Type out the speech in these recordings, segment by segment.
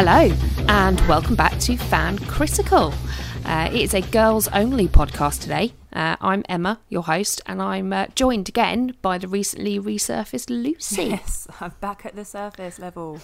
Hello, and welcome back to Fan Critical. Uh, it is a girls only podcast today. Uh, I'm Emma, your host, and I'm uh, joined again by the recently resurfaced Lucy. Yes, I'm back at the surface level.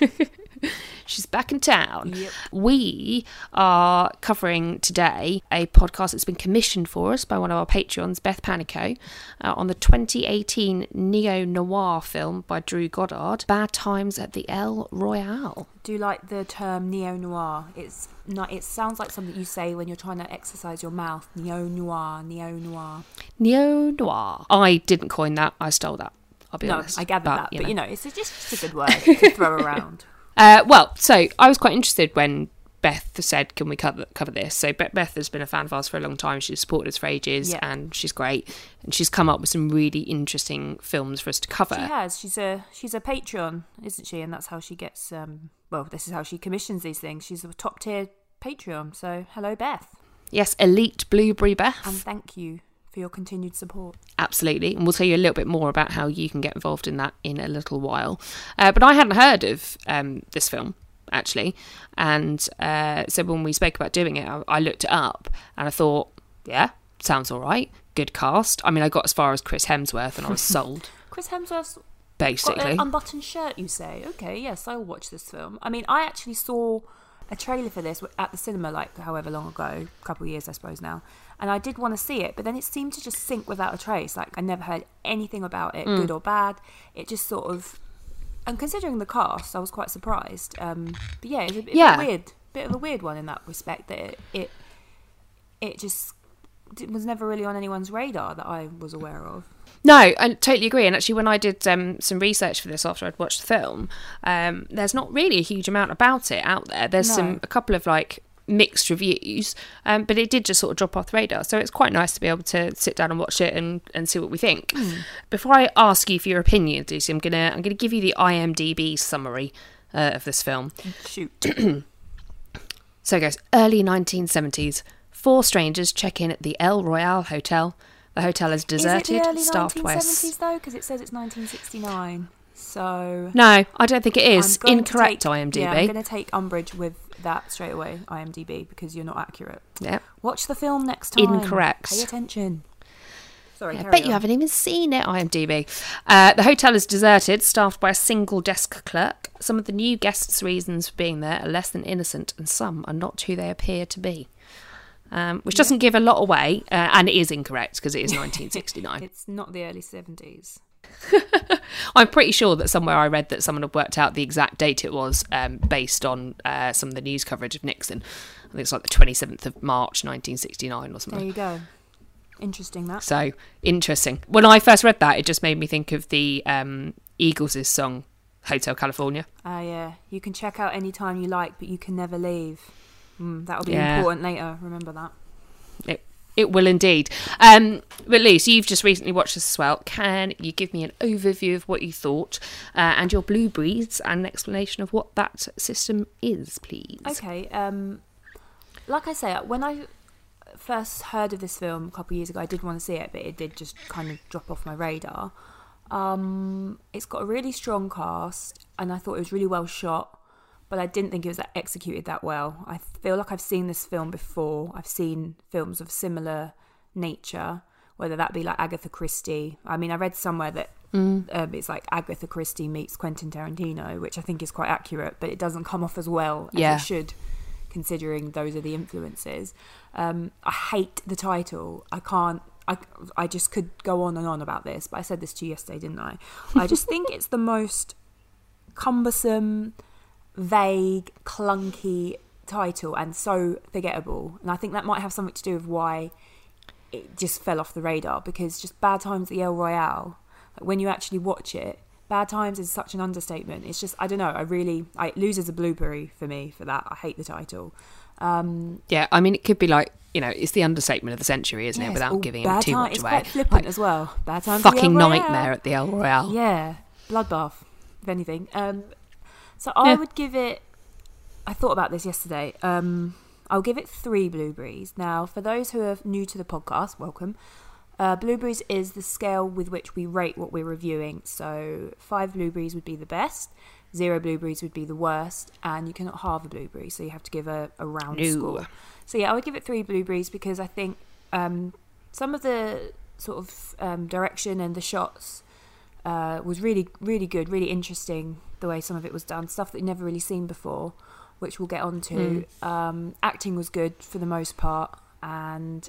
She's back in town. Yep. We are covering today a podcast that's been commissioned for us by one of our patrons, Beth Panico, uh, on the 2018 neo noir film by Drew Goddard, Bad Times at the El Royale. Do you like the term neo noir? It's not. It sounds like something you say when you're trying to exercise your mouth. Neo noir, neo noir. Neo noir. I didn't coin that, I stole that. I'll be No, honest. I gathered that, you but know. you know, it's just, just a good word to throw around. Uh, well, so I was quite interested when Beth said, "Can we cover cover this?" So Beth has been a fan of ours for a long time. She's supported us for ages, Yeah. and she's great. And she's come up with some really interesting films for us to cover. She has. She's a she's a patron, isn't she? And that's how she gets. Um, well, this is how she commissions these things. She's a top tier Patreon. So hello, Beth, Yes, elite blueberry Beth, and thank you for your continued support. absolutely. And we'll tell you a little bit more about how you can get involved in that in a little while. Uh, but I hadn't heard of um, this film actually, and uh, so when we spoke about doing it, I, I looked it up and I thought, yeah, sounds all right. Good cast. I mean, I got as far as Chris Hemsworth and I was sold. Chris Hemsworth's got basically. an unbuttoned shirt. You say, okay, yes, I'll watch this film. I mean, I actually saw a trailer for this at the cinema, like however long ago, a couple of years, I suppose now, and I did want to see it, but then it seemed to just sink without a trace. Like I never heard anything about it, good or bad. It just sort of, and considering the cast, I was quite surprised. Um, but yeah, it's a bit Yeah. weird, bit of a weird one in that respect. That it, it, it just it was never really on anyone's radar that I was aware of. No, I totally agree. And actually, when I did um, some research for this after I'd watched the film, um, there's not really a huge amount about it out there. There's No. some a couple of like mixed reviews, um, but it did just sort of drop off the radar. So it's quite nice to be able to sit down and watch it and, and see what we think. Before I ask you for your opinion, Lucy, I'm gonna I'm gonna give you the IMDb summary uh, of this film. Shoot. So it goes early 1970s. Four strangers check in at the El Royale Hotel. The hotel is deserted, Is it the early staffed by a 1970s though? Because it says it's 1969. So No, I don't think it is. Incorrect take, IMDb. Yeah, I'm going to take umbrage with that straight away, IMDb, because you're not accurate. Yeah. Watch the film next time. Incorrect. Pay attention. Sorry, I carry bet you haven't even seen it, IMDb. Uh, the hotel is deserted, staffed by a single desk clerk. Some of the new guests' reasons for being there are less than innocent, and some are not who they appear to be. Um, which doesn't give a lot away, uh, and it is incorrect because it is 1969. It's not the early 70s. I'm pretty sure that somewhere I read that someone had worked out the exact date it was um, based on uh, some of the news coverage of Nixon. I think it's like the 27th of March 1969 or something. There you go. Interesting that. So interesting. When I first read that, it just made me think of the um, Eagles' song "Hotel California." Ah, yeah. You can check out any time you like, but you can never leave. Mm, that'll be Yeah. important later. Remember that. It, will indeed. Um, but Luce, you've just recently watched this as well. Can you give me an overview of what you thought uh, and your blueberries and an explanation of what that system is, please? Okay. Um, like I say, when I first heard of this film a couple of years ago, I did want to see it, but it did just kind of drop off my radar. Um, it's got a really strong cast, and I thought it was really well shot, but I didn't think it was executed that well. I feel like I've seen this film before. I've seen films of similar nature, whether that be like Agatha Christie. I mean, I read somewhere that um, it's like Agatha Christie meets Quentin Tarantino, which I think is quite accurate, but it doesn't come off as well as Yeah. it should, considering those are the influences. Um, I hate the title. I can't. I, I just could go on and on about this, but I said this to you yesterday, didn't I? I just think it's the most cumbersome, vague, clunky title and so forgettable. And I think that might have something to do with why it just fell off the radar because just Bad Times at the El Royale, like when you actually watch it, Bad Times is such an understatement. It's just I don't know. I really I, it loses a blueberry for me for that. I hate the title. Um, Yeah, I mean, it could be like you know, it's the understatement of the century, isn't yes, it? Without giving it too time- much it's away. quite flippant Like, as well. Bad Times at the El fucking Royale. nightmare at the El Royale. Yeah, bloodbath, if anything. Um, so I Yeah. would give it. I thought about this yesterday. Um, I'll give it three blueberries. Now, for those who are new to the podcast, welcome. Uh, blueberries is the scale with which we rate what we're reviewing. So five blueberries would be the best. zero blueberries would be the worst, and you cannot halve a blueberry, so you have to give a, a round No. score. So yeah, I would give it three blueberries because I think um, some of the sort of um, direction and the shots uh, was really really good, really interesting. The way some of it was done, stuff that you've never really seen before, which we'll get onto. Um, acting was good for the most part, and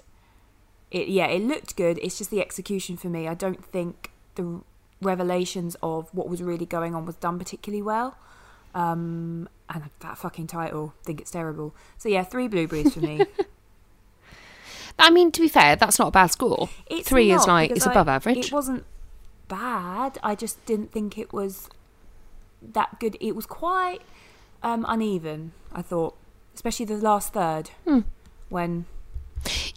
it yeah, it looked good. It's just the execution for me. I don't think the revelations of what was really going on was done particularly well. Um, and that fucking title, think it's terrible. So yeah, three blueberries for me. I mean, to be fair, that's not a bad score. It's Three is like it's I- above average. It wasn't bad. I just didn't think it was that good. It was quite um, uneven. I thought, especially the last third Hmm. when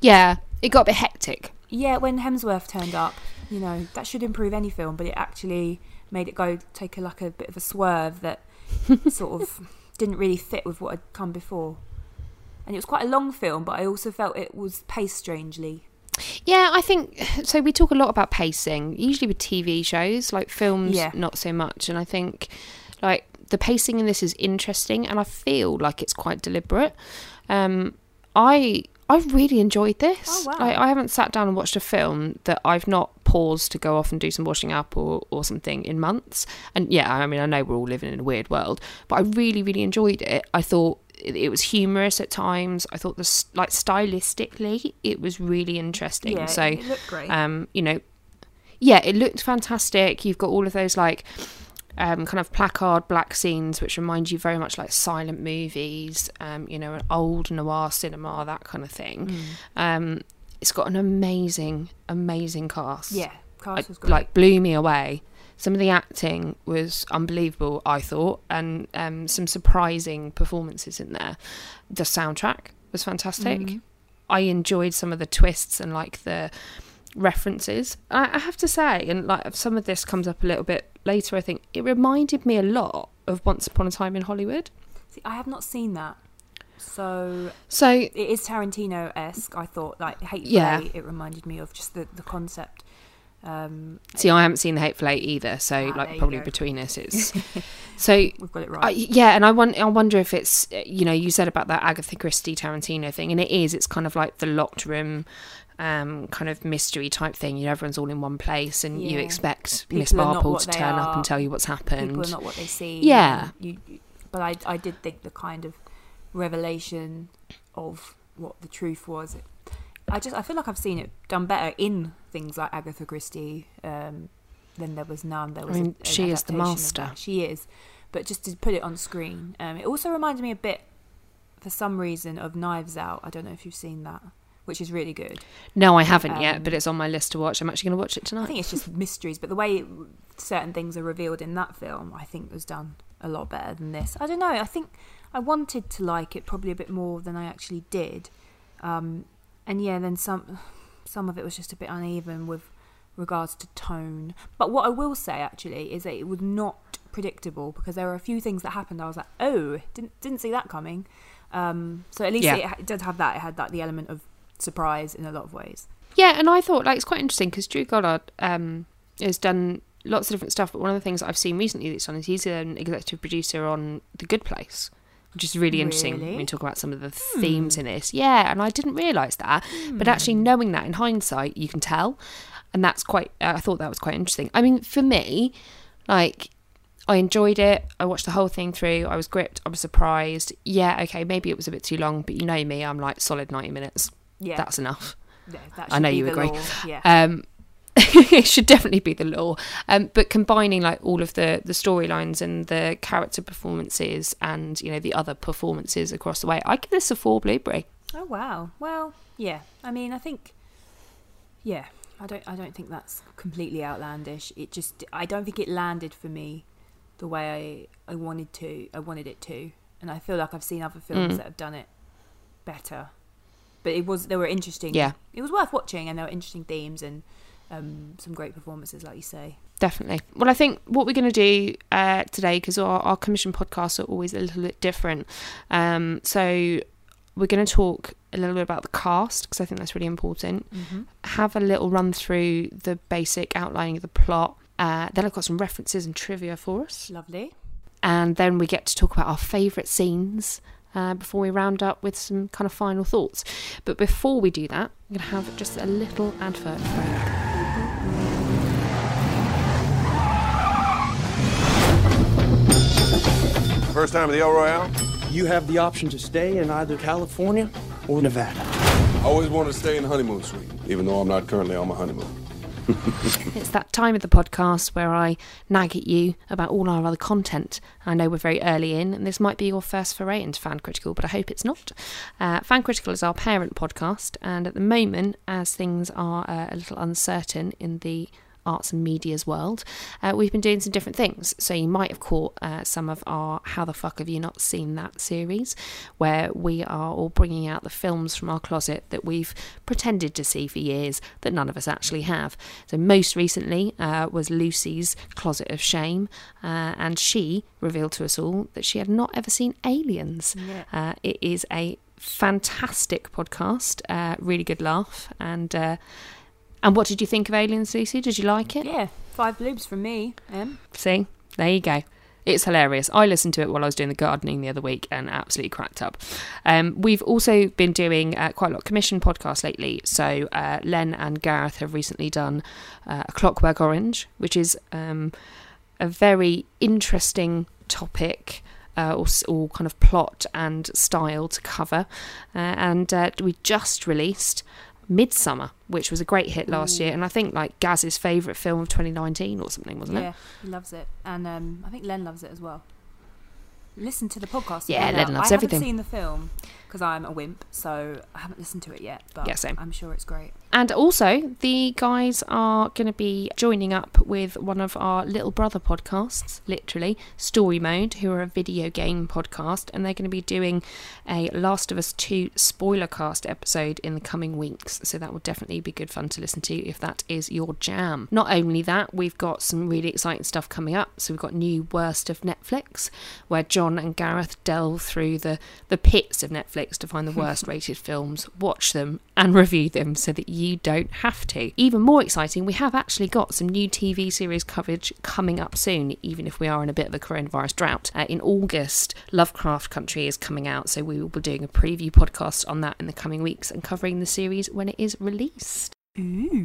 Yeah, it got a bit hectic. yeah when Hemsworth turned up. You know that should improve any film, but it actually made it go take a like a bit of a swerve that sort of didn't really fit with what had come before. And it was quite a long film, but I also felt it was paced strangely. Yeah, I think so. We talk a lot about pacing, usually with TV shows, like films, Yeah. not so much. And I think like the pacing in this is interesting, and I feel like it's quite deliberate. Um, I I really enjoyed this. Oh, wow. I, I haven't sat down and watched a film that I've not paused to go off and do some washing up or, or something in months. And yeah, I mean, I know we're all living in a weird world, but I really, really enjoyed it. I thought it, it was humorous at times. I thought this, like, stylistically, it was really interesting. Yeah, so, it looked great. um, you know, yeah, it looked fantastic. You've got all of those like um, kind of placard black scenes, which remind you very much like silent movies, um, you know, an old noir cinema, that kind of thing. Mm. Um, it's got an amazing, amazing cast. yeah, cast was great. like blew me away. Some of the acting was unbelievable, I thought, and um, some surprising performances in there. The soundtrack was fantastic. Mhm. I enjoyed some of the twists and like the references. I, I have to say, and like some of this comes up a little bit later. I think it reminded me a lot of Once Upon a Time in Hollywood. See, I have not seen that. So So it is Tarantino esque. I thought, like Hateful Yeah. It reminded me of just the the concept. Um, see, I haven't seen the Hateful Eight either. So Ah, like probably between us, it's so. we've got it right. I, yeah, and I, won- I wonder if it's you know you said about that Agatha Christie Tarantino thing, and it is. It's kind of like the locked room, um, kind of mystery type thing. You know, everyone's all in one place, and you expect People Miss are Marple to turn up and tell you what's happened. People are not what they see. Yeah. You, you- but I, I did think the kind of revelation of what the truth was. I just, I feel like I've seen it done better in things like Agatha Christie. Um, than there was none. There was. mean, a- she is the master. She is, but just to put it on screen, um, it also reminded me a bit, for some reason, of Knives Out. I don't know if you've seen that, which is really good. No, I haven't Um, yet, but it's on my list to watch. I'm actually going to watch it tonight. I think it's just mysteries, but the way certain things are revealed in that film, I think was done a lot better than this. I don't know. I think I wanted to like it probably a bit more than I actually did, um, and yeah, then some some of it was just a bit uneven with regards to tone. But what I will say actually is that it was not predictable because there were a few things that happened. I was like, oh, didn't didn't see that coming. Um, so at least Yeah. it, it did have that. It had that the element of surprise in a lot of ways. Yeah, and I thought like it's quite interesting because Drew Goddard um, has done lots of different stuff, but one of the things I've seen recently that's done is he's an executive producer on The Good Place, which is really interesting Really? when we talk about some of the themes in this. Yeah, and I didn't realise that, but actually knowing that in hindsight, you can tell, and that's quite. Uh, I thought that was quite interesting. I mean, for me, like. I enjoyed it. I watched the whole thing through. I was gripped. I was surprised. Yeah, okay, maybe it was a bit too long, but you know me, I'm like solid 90 minutes. Yeah, That's enough. yeah that I know you agree. law, Yeah. Um, it should definitely be the law. Um, but combining like all of the the storylines and the character performances and you know the other performances across the way, I give this a four blueberry. Oh wow. Well, yeah. I mean, I think, yeah. I don't. I don't think that's completely outlandish. It just. I don't think it landed for me the way I, I wanted to. I wanted it to, and I feel like I've seen other films Mm. that have done it better. But it was. They were interesting. Yeah. It was worth watching, and there were interesting themes and um, some great performances, like you say. Definitely. Well, I think what we're going to do uh, today, because our, our commission podcasts are always a little bit different. Um, so we're going to talk a little bit about the cast, because I think that's really important. Mm-hmm. Have a little run through the basic outlining of the plot. Uh, then I've got some references and trivia for us. Lovely. and then we get to talk about our favourite scenes uh, before we round up with some kind of final thoughts. But before we do that, I'm going to have just a little advert break. First time at the El Royale? You have the option to stay in either California or Nevada. I always want to stay in the honeymoon suite, even though I'm not currently on my honeymoon. It's that time of the podcast where I nag at you about all our other content. I know we're very early in, and this might be your first foray into Fan Critical, but I hope it's not. Uh, Fan Critical is our parent podcast, and at the moment, as things are uh, a little uncertain in the arts and media's world, uh, we've been doing some different things. So you might have caught uh, some of our How the Fuck Have You Not Seen That series, where we are all bringing out the films from our closet that we've pretended to see for years that none of us actually have. So most recently uh, was Lucy's Closet of Shame, uh, and she revealed to us all that she had not ever seen Aliens. Uh, it is a fantastic podcast, uh, really good laugh, and uh, and what did you think of Aliens, Lucy? Did you like it? Yeah, five bloobs from me. Em. See, there you go. It's hilarious. I listened to it while I was doing the gardening the other week and absolutely cracked up. Um, we've also been doing uh, quite a lot of commission podcasts lately. So uh, Len and Gareth have recently done uh, a Clockwork Orange, which is um, a very interesting topic. Uh, or, or kind of plot and style to cover, uh, and uh, we just released Midsommar, which was a great hit last year, and I think like Gaz's favourite film of 2019 or something, wasn't it? Yeah, he loves it, and um, I think Len loves it as well. Listen to the podcast. Yeah, Len loves I everything. haven't seen the film because I'm a wimp, so I haven't listened to it yet. But Yeah, same. I'm sure it's great. And also, the guys are going to be joining up with one of our little brother podcasts, literally, Story Mode, who are a video game podcast, and they're going to be doing a Last of Us 2 spoiler cast episode in the coming weeks. So that will definitely be good fun to listen to if that is your jam. Not only that, we've got some really exciting stuff coming up. So we've got new Worst of Netflix, where John and Gareth delve through the, the pits of Netflix to find the worst rated films, watch them, and review them so that you don't have to. Even more exciting, we have actually got some new TV series coverage coming up soon, even if we are in a bit of a coronavirus drought. Uh, in August, Lovecraft Country is coming out, so we will be doing a preview podcast on that in the coming weeks and covering the series when it is released.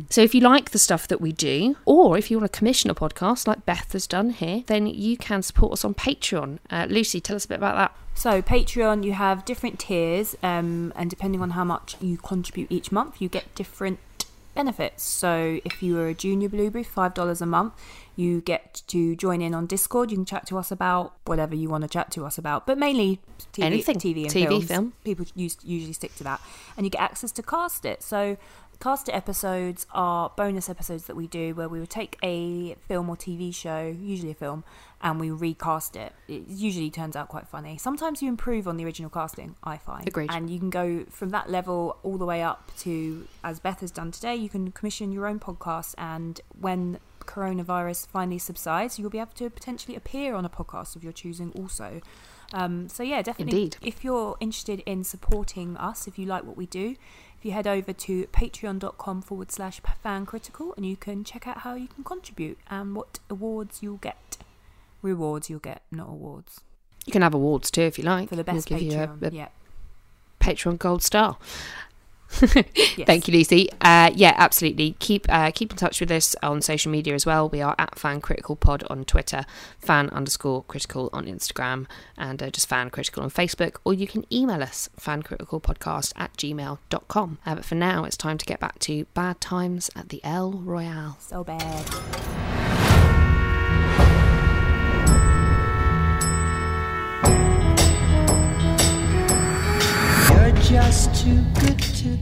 So if you like the stuff that we do, or if you want to commission a podcast like Beth has done here, then you can support us on Patreon. Uh, Lucy, tell us a bit about that. So Patreon, you have different tiers, um, and depending on how much you contribute each month, you get different benefits. So if you are a junior blueberry, five dollars a month, you get to join in on Discord. You can chat to us about whatever you want to chat to us about, but mainly TV, Anything. TV and TV, films. film. People usually stick to that, and you get access to Cast It. So Cast It episodes are bonus episodes that we do where we would take a film or TV show, usually a film, and we recast it. It usually turns out quite funny. Sometimes you improve on the original casting, I find. Agreed. And you can go from that level all the way up to, as Beth has done today, you can commission your own podcast. And when coronavirus finally subsides, you'll be able to potentially appear on a podcast of your choosing also. Um, so, yeah, definitely. Indeed. If you're interested in supporting us, if you like what we do, if you head over to patreon.com forward slash fan critical and you can check out how you can contribute and what awards you'll get. Rewards you'll get, not awards. You can have awards too if you like. For the best we'll you a, Patreon. a yeah. Patreon Gold Star. Yes. Thank you, Lucy. Uh, yeah, absolutely. Keep uh, keep in touch with us on social media as well. We are at Fan Critical Pod on Twitter, fan underscore critical on Instagram, and uh, just fan critical on Facebook. Or you can email us fancriticalpodcast at gmail.com. Uh, but for now, it's time to get back to bad times at the El Royale. So bad.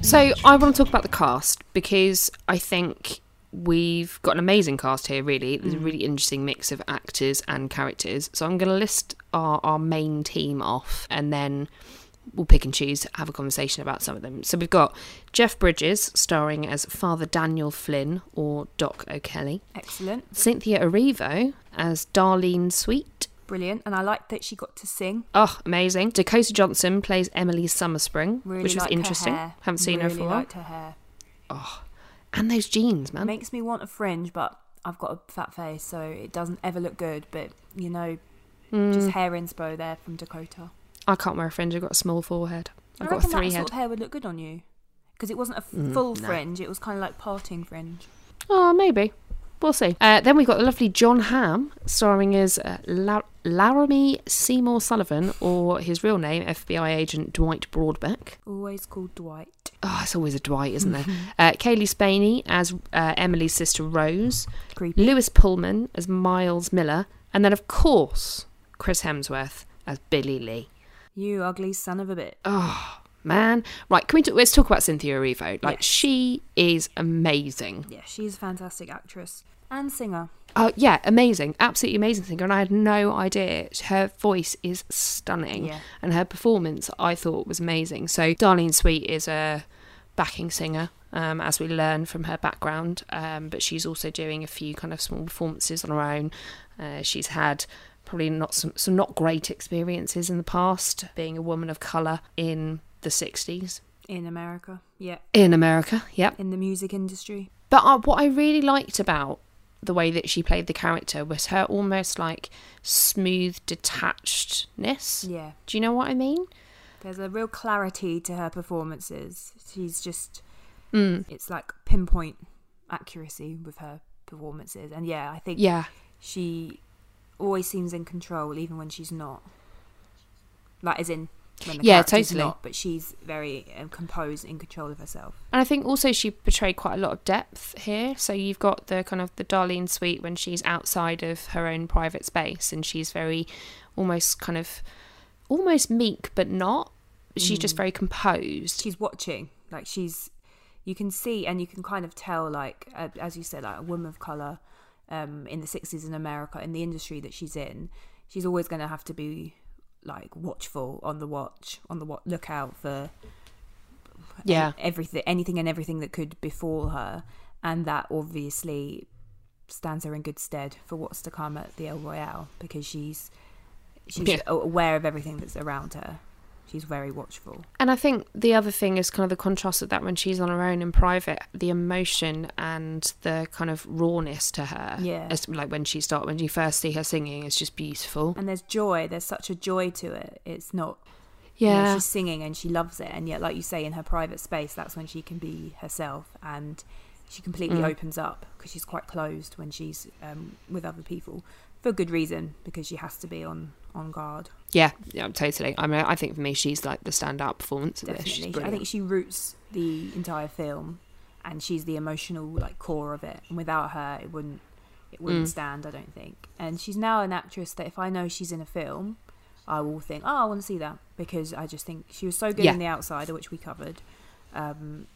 So I want to talk about the cast because I think we've got an amazing cast here. Really, there's a mm. really interesting mix of actors and characters. So I'm going to list our our main team off, and then we'll pick and choose, have a conversation about some of them. So we've got Jeff Bridges starring as Father Daniel Flynn or Dock O'Kelly, Excellent. Cynthia Erivo as Darlene Sweet. Brilliant. And I like that she got to sing. Oh, amazing! Dakota Johnson plays Emily Summerspring, Really which was liked her interesting. Haven't seen her really for a while. liked her hair. Oh, and those jeans, man. Makes me want a fringe, but I've got a fat face, so it doesn't ever look good. But, you know, Mm. Just hair inspo there from Dakota. I can't wear a fringe. I've got a small forehead. I've got a three that head. sort of hair would look good on you because it wasn't a f- Mm, full no. fringe; it was kind of like parting fringe. Oh, maybe. We'll see. Uh, then we've got the lovely Jon Hamm, starring as uh, La- Laramie Seymour Sullivan, or his real name, FBI agent Dwight Broadbeck. Always called Dwight. Oh, it's always a Dwight, isn't there? uh, Cailee Spaeny as uh, Emily's sister Rose. Creepy. Lewis Pullman as Miles Miller. And then, of course, Chris Hemsworth as Billy Lee. You ugly son of a bitch. Oh, man. Right, can we talk, let's talk about Cynthia Erivo. Like, Yes. she is amazing. Yeah, she's a fantastic actress and singer. Oh yeah, amazing, absolutely amazing singer, and I had no idea. Her voice is stunning, Yeah. and her performance I thought was amazing. So Darlene Sweet is a backing singer, um, as we learn from her background, um, but she's also doing a few kind of small performances on her own. Uh, she's had probably not some some not great experiences in the past, being a woman of color in the '60s in America. Yeah, in America. Yep. in the music industry. But uh, what I really liked about the way that she played the character was her almost like smooth detachedness. Yeah, Do you know what I mean? there's a real clarity to her performances. She's just, Mm. it's like pinpoint accuracy with her performances. And yeah, I think Yeah. she always seems in control, even when she's not. Like, as in, when the Yeah, totally. not, but she's very um, composed, in control of herself. And I think also she portrayed quite a lot of depth here. So you've got the kind of the Darlene Sweet when she's outside of her own private space and she's very almost kind of almost meek but not. She's just very composed. she's watching like she's you can see and you can kind of tell like uh, as you said like a woman of color um in the 60s in america in the industry that she's in she's always going to have to be like watchful on the watch on the wa- lookout for Yeah. everything anything and everything that could befall her and that obviously stands her in good stead for what's to come at the El Royale because she's she's Yeah. aware of everything that's around her she's very watchful And I think the other thing is kind of the contrast of that when she's on her own in private, the emotion and the kind of rawness to her. Yeah. As, like when she start when you first see her singing, it's just beautiful. and there's joy there's such a joy to it it's not you know, Yeah. she's singing and she loves it and yet like you say in her private space that's when she can be herself and she completely Mm. opens up because she's quite closed when she's um, with other people for good reason because she has to be on on guard Yeah, yeah, totally. I mean, I think for me, she's like the standout performance of this. Definitely i think she roots the entire film and she's the emotional like core of it and without her it wouldn't it wouldn't Mm. stand i don't think and she's now an actress that if i know she's in a film i will think oh i want to see that because i just think she was so good Yeah. in the outsider which we covered um,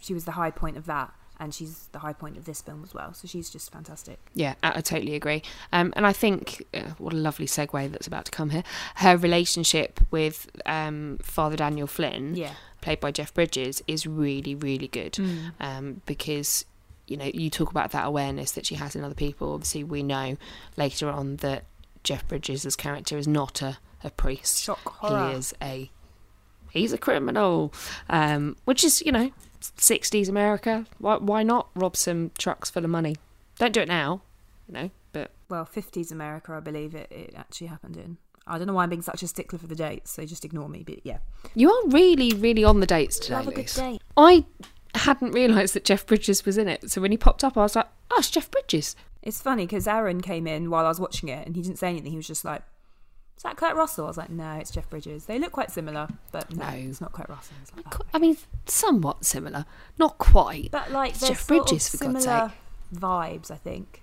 she was the high point of that and she's the high point of this film as well so she's just fantastic Yeah, I, I totally agree. Um, and I think uh, what a lovely segue that's about to come here. Her relationship with um, Father Daniel Flynn, yeah played by Jeff Bridges, is really, really good. Mm. Um, because you know you talk about that awareness that she has in other people. Obviously, we know later on that Jeff Bridges' character is not a, a priest. shock horror He is a he's a criminal, um, which is you know sixties America. Why why not rob some trucks full of money? Don't do it now, you know. But well 50s america i believe it, it actually happened in i don't know why i'm being such a stickler for the dates so just ignore me but yeah you are really really on the dates today, have a good Louise. date I hadn't realised that Jeff Bridges was in it, so when he popped up, I was like, oh, it's Jeff Bridges. It's funny because Aaron came in while I was watching it and he didn't say anything. He was just like, "Is that Kurt Russell?" I was like, "No, it's Jeff Bridges." They look quite similar, but no, No. it's not Kurt Russell. I like, "Oh." I mean, somewhat similar, not quite. But like, Jeff Bridges, for God's similar vibes. I think.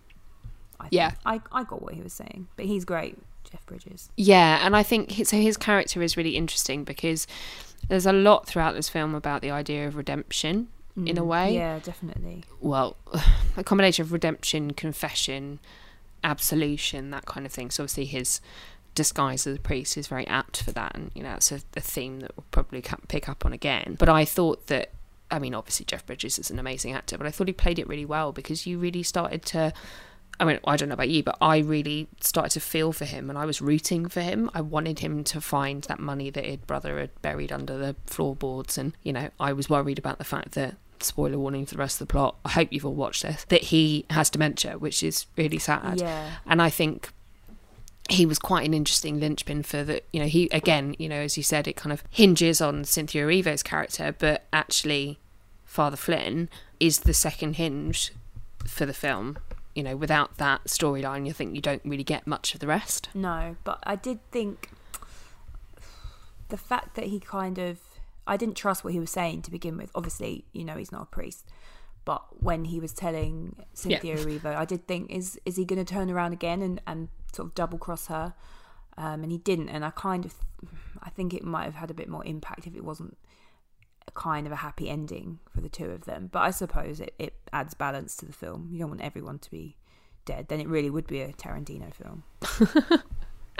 I think. Yeah. I I got what he was saying, but he's great, Jeff Bridges. Yeah, and I think so. His character is really interesting because there's a lot throughout this film about the idea of redemption in a Mm, way. Yeah, definitely. Well, a combination of redemption, confession, absolution, that kind of thing. So obviously his disguise as a priest is very apt for that, and you know it's a, a theme that we'll probably pick up on again. But I thought that. I mean, obviously Jeff Bridges is an amazing actor, but I thought he played it really well because you really started to I mean, I don't know about you, but I really started to feel for him and I was rooting for him. I wanted him to find that money that his brother had buried under the floorboards. And, you know, I was worried about the fact that, spoiler warning for the rest of the plot, I hope you've all watched this, that he has dementia, which is really sad. Yeah. And I think he was quite an interesting linchpin for the you know he again you know as you said it kind of hinges on Cynthia Erivo's character but actually Father Flynn is the second hinge for the film. You know without that storyline you think you don't really get much of the rest. No, but I did think the fact that he kind of I didn't trust what he was saying to begin with. Obviously, you know he's not a priest, but when he was telling Cynthia Yeah. Erivo, I did think is is he going to turn around again and and sort of double cross her? Um, and he didn't, and I kind of I think it might have had a bit more impact if it wasn't a kind of a happy ending for the two of them. But I suppose it, it adds balance to the film. You don't want everyone to be dead. Then it really would be a Tarantino film.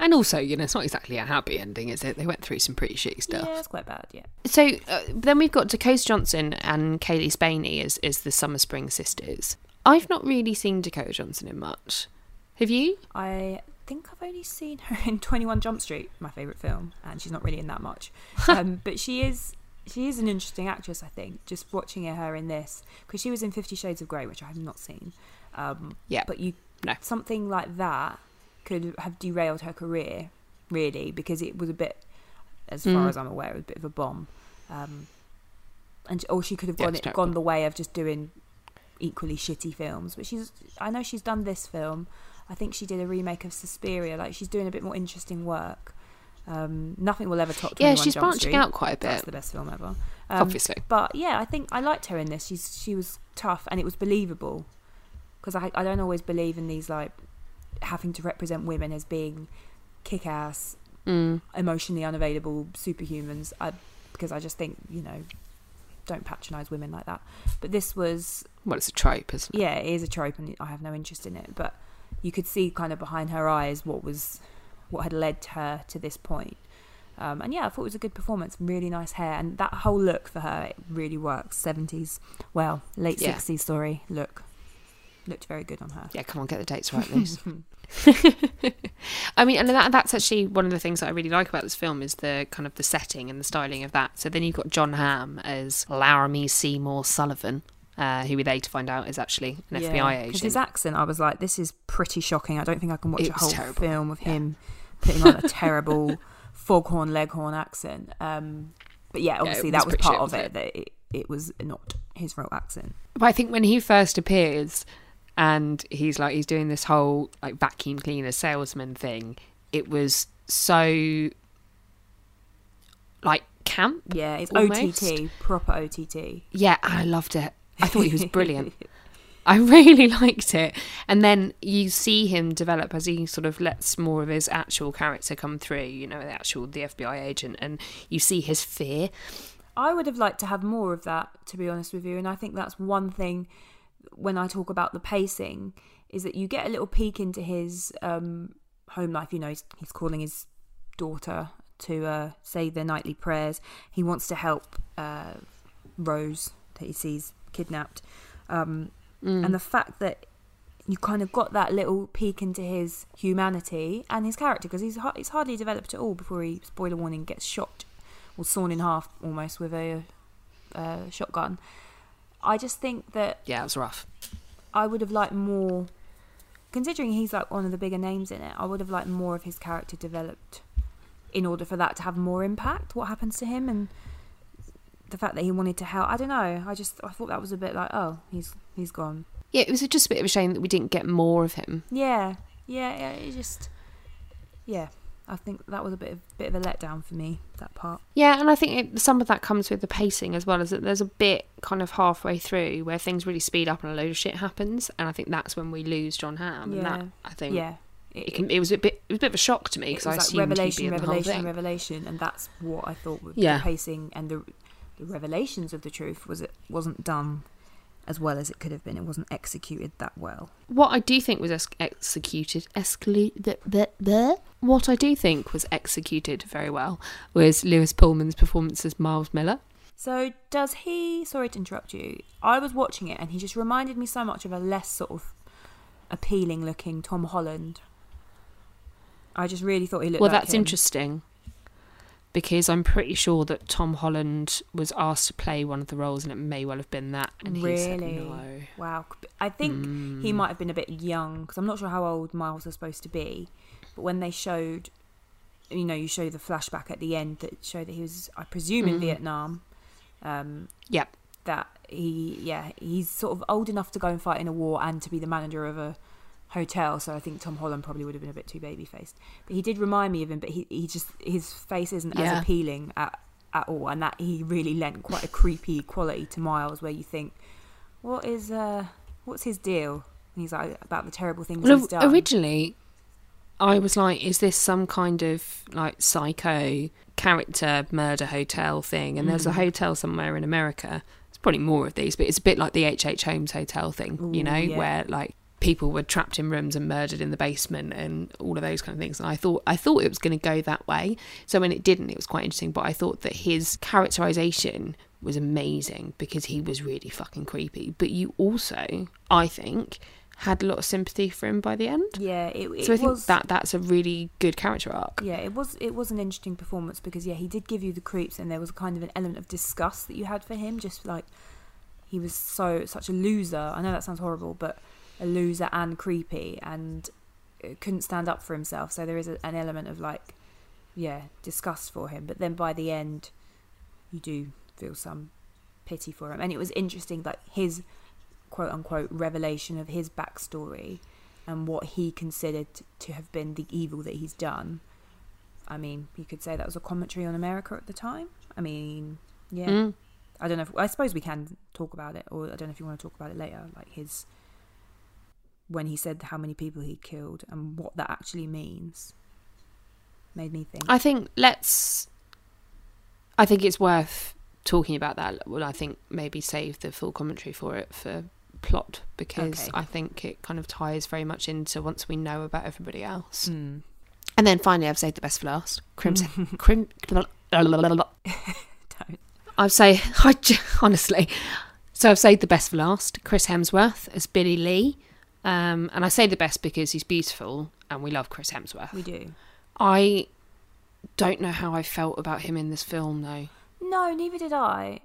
and also you know it's not exactly a happy ending is it they went through some pretty shitty stuff Yeah, it's quite bad. Yeah. So uh, then we've got Dakota Johnson and Cailee Spaeny as, as the Summer Spring sisters. I've not really seen Dakota Johnson in much. Have you? I think I've only seen her in Twenty One Jump Street, my favourite film, and she's not really in that much. um, but she is she is an interesting actress, I think. Just watching her in this because she was in Fifty Shades of Grey, which I have not seen. Um, Yeah. but you No. something like that could have derailed her career, really, because it was a bit, as far Mm. as I'm aware, it was a bit of a bomb. Um, and or she could have gone it, gone the way of just doing equally shitty films. But she's I know she's done this film. I think she did a remake of Suspiria. Like she's doing a bit more interesting work. Um, nothing will ever top. Yeah, she's Jump branching Street. out quite a bit. That's the best film ever. Um, Obviously. But yeah, I think I liked her in this. She's she was tough and it was believable because I I don't always believe in these like having to represent women as being kick ass, Mm. emotionally unavailable superhumans. I because I just think you know don't patronize women like that. But this was Well, it's a trope, isn't it? yeah, it is a trope, and I have no interest in it. But you could see kind of behind her eyes what was what had led her to this point. Um, and yeah, I thought it was a good performance. Really nice hair, and that whole look for her it really works. Seventies, well, late Yeah. sixties. Sorry, look looked very good on her. Yeah, come on, get the dates right, Liz. I mean, and that, that's actually one of the things that I really like about this film is the kind of the setting and the styling of that. So then you've got Jon Hamm as Laramie Seymour Sullivan, uh, who we later find out is actually an FBI agent. his accent, I was like, this is pretty shocking. I don't think I can watch It a whole terrible. film of him putting on a terrible foghorn leghorn accent. Um, but yeah, obviously was that was part shit, of wasn't it. That it, it was not his real accent. But I think when he first appears and he's like he's doing this whole like vacuum cleaner salesman thing, it was so like camp. Yeah, it's Almost. OTT, proper OTT. Yeah, I loved it. I thought he was brilliant. I really liked it. And then you see him develop as he sort of lets more of his actual character come through, you know, the actual the FBI agent and you see his fear. I would have liked to have more of that, to be honest with you. And I think that's one thing when I talk about the pacing is that you get a little peek into his um, home life. You know, he's, he's calling his daughter to uh, say their nightly prayers. He wants to help uh, Rose that he sees kidnapped. Um, And the fact that you kind of got that little peek into his humanity and his character because he's he's hardly developed at all before he spoiler warning gets shot or sawn in half almost with a uh, shotgun. I just think that Yeah, it was rough. I would have liked more, considering he's like one of the bigger names in it. I would have liked more of his character developed in order for that to have more impact. What happens to him and the fact that he wanted to help. I don't know. I just I thought that was a bit like oh he's he's gone. Yeah, it was just a bit of a shame that we didn't get more of him. Yeah, yeah, yeah. It just yeah. I think that was a bit of bit of a letdown for me. That part. Yeah, and I think it, some of that comes with the pacing as well, as that there's a bit kind of halfway through where things really speed up and a load of shit happens, and I think that's when we lose Jon Hamm. And that Yeah. I think Yeah. it, can, it was a bit it was a bit of a shock to me because I like assumed revelation, he'd be in the whole revelation, thing. revelation, and that's what I thought with Yeah. the pacing and the, the revelations of the truth was it wasn't done as well as it could have been. It wasn't executed that well. What I do think was ex- executed, escalate, the, the, the, what I do think was executed very well was Lewis Pullman's performance as Miles Miller. So does he? Sorry to interrupt you. I was watching it and he just reminded me so much of a less sort of appealing looking Tom Holland. I just really thought he looked. well, like that's him. interesting because I'm pretty sure that Tom Holland was asked to play one of the roles, and it may well have been that, and he said Really? no. Wow. I think Hmm. he might have been a bit young because I'm not sure how old Miles is supposed to be. But when they showed, you know, you show the flashback at the end that showed that he was, I presume, in Vietnam. Um, Yep. that he, yeah, he's sort of old enough to go and fight in a war and to be the manager of a hotel. So I think Tom Holland probably would have been a bit too baby faced. But he did remind me of him. But he, he just his face isn't Yeah. as appealing at at all, and that he really lent quite a creepy quality to Miles, where you think, what is uh, what's his deal? And he's like about the terrible things Well, he's done. originally, I was like, is this some kind of like psycho character murder hotel thing? And there's a hotel somewhere in America. It's probably more of these, but it's a bit like the H.H. H. Holmes hotel thing, you know, yeah. where like people were trapped in rooms and murdered in the basement and all of those kind of things. And I thought I thought it was going to go that way. So when it didn't, it was quite interesting. But I thought that his characterization was amazing because he was really fucking creepy. But you also, I think, had a lot of sympathy for him by the end. yeah, it, it So I think was that that's a really good character arc. Yeah, it was it was an interesting performance because yeah, he did give you the creeps, and there was kind of an element of disgust that you had for him, just like he was so such a loser. I know that sounds horrible, but a loser and creepy, and uh, couldn't stand up for himself. So there is a, an element of like, yeah, disgust for him. But then by the end, you do feel some pity for him, and it was interesting, that his quote unquote revelation of his backstory and what he considered to have been the evil that he's done. I mean, you could say that was a commentary on America at the time. I mean, yeah. Mm. I don't know. If, I suppose we can talk about it, or I don't know if you want to talk about it later. Like his when he said how many people he killed and what that actually means made me think. I think let's. I think it's worth talking about that. Well, I think maybe save the full commentary for it for plot because Okay. I think it kind of ties very much into once we know about everybody else. Mm. And then finally, I've saved the best for last. Crimson. Crim. I'd say, I honestly, so I've saved the best for last. Chris Hemsworth as Billy Lee. Um, and I say the best because he's beautiful and we love Chris Hemsworth. We do. I don't know how I felt about him in this film, though. No, neither did I.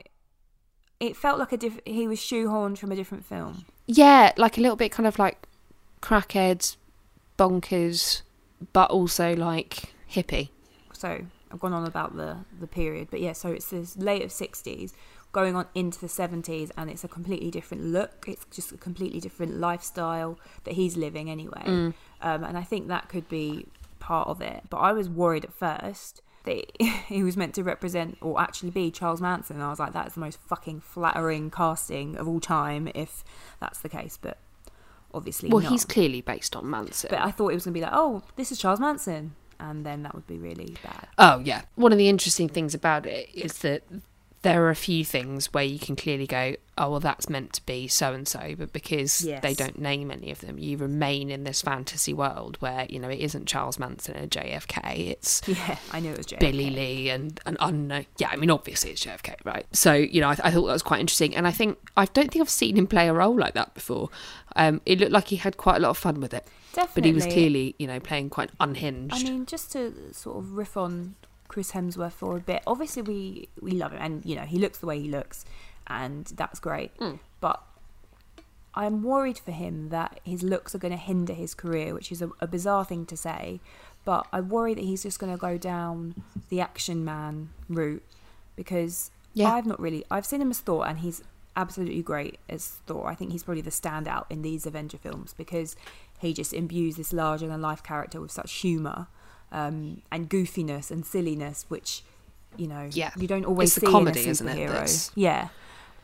It felt like a diff- he was shoehorned from a different film. Yeah, like a little bit kind of like crackhead, bonkers, but also like hippie. so I've gone on about the the period, but yeah, so it's this late of sixties going on into the seventies, and it's a completely different look. It's just a completely different lifestyle that he's living anyway, um, and I think that could be part of it. But I was worried at first that he was meant to represent or actually be Charles Manson. And I was like, that's the most fucking flattering casting of all time if that's the case, but. Obviously, Well, not. he's clearly based on Manson. But I thought it was going to be like, oh, this is Charles Manson. And then that would be really bad. Oh, yeah. One of the interesting things about it is that there are a few things where you can clearly go, oh, well, that's meant to be so and so. But because Yes. they don't name any of them, you remain in this fantasy world where, you know, it isn't Charles Manson and JFK. It's Yeah, I knew it was JFK. Billy Lee and an unknown. Yeah, I mean, obviously it's JFK, right? So, you know, I, I thought that was quite interesting. And I think, I don't think I've seen him play a role like that before. Um, it looked like he had quite a lot of fun with it. Definitely. But he was clearly, you know, playing quite unhinged. I mean, just to sort of riff on Chris Hemsworth for a bit. Obviously, we we love him, and you know he looks the way he looks, and that's great. Hmm. But I'm worried for him that his looks are going to hinder his career, which is a, a bizarre thing to say. But I worry that he's just going to go down the action man route because Yeah. I've not really I've seen him as Thor, and he's absolutely great as Thor. I think he's probably the standout in these Avenger films because he just imbues this larger than life character with such humour um, and goofiness and silliness, which you know Yeah. you don't always It's see comedy, in a superhero. Yeah,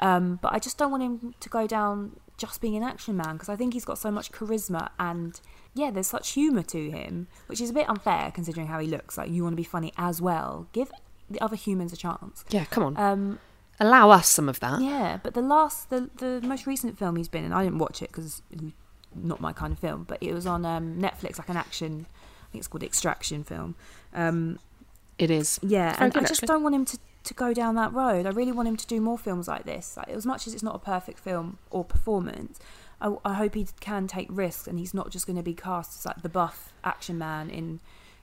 um, but I just don't want him to go down just being an action man because I think he's got so much charisma and yeah, there's such humour to him, which is a bit unfair considering how he looks. Like you want to be funny as well. Give the other humans a chance. yeah, come on. Um, Allow us some of that. yeah, but the last, the the most recent film he's been in, I didn't watch it because not my kind of film, but it was on um, Netflix, like an action. Think it's called Extraction film. Um, It is. yeah, and good, I just actually. don't want him to, to go down that road. I really want him to do more films like this. Like, as much as it's not a perfect film or performance, I, I hope he can take risks and he's not just going to be cast as like the buff action man in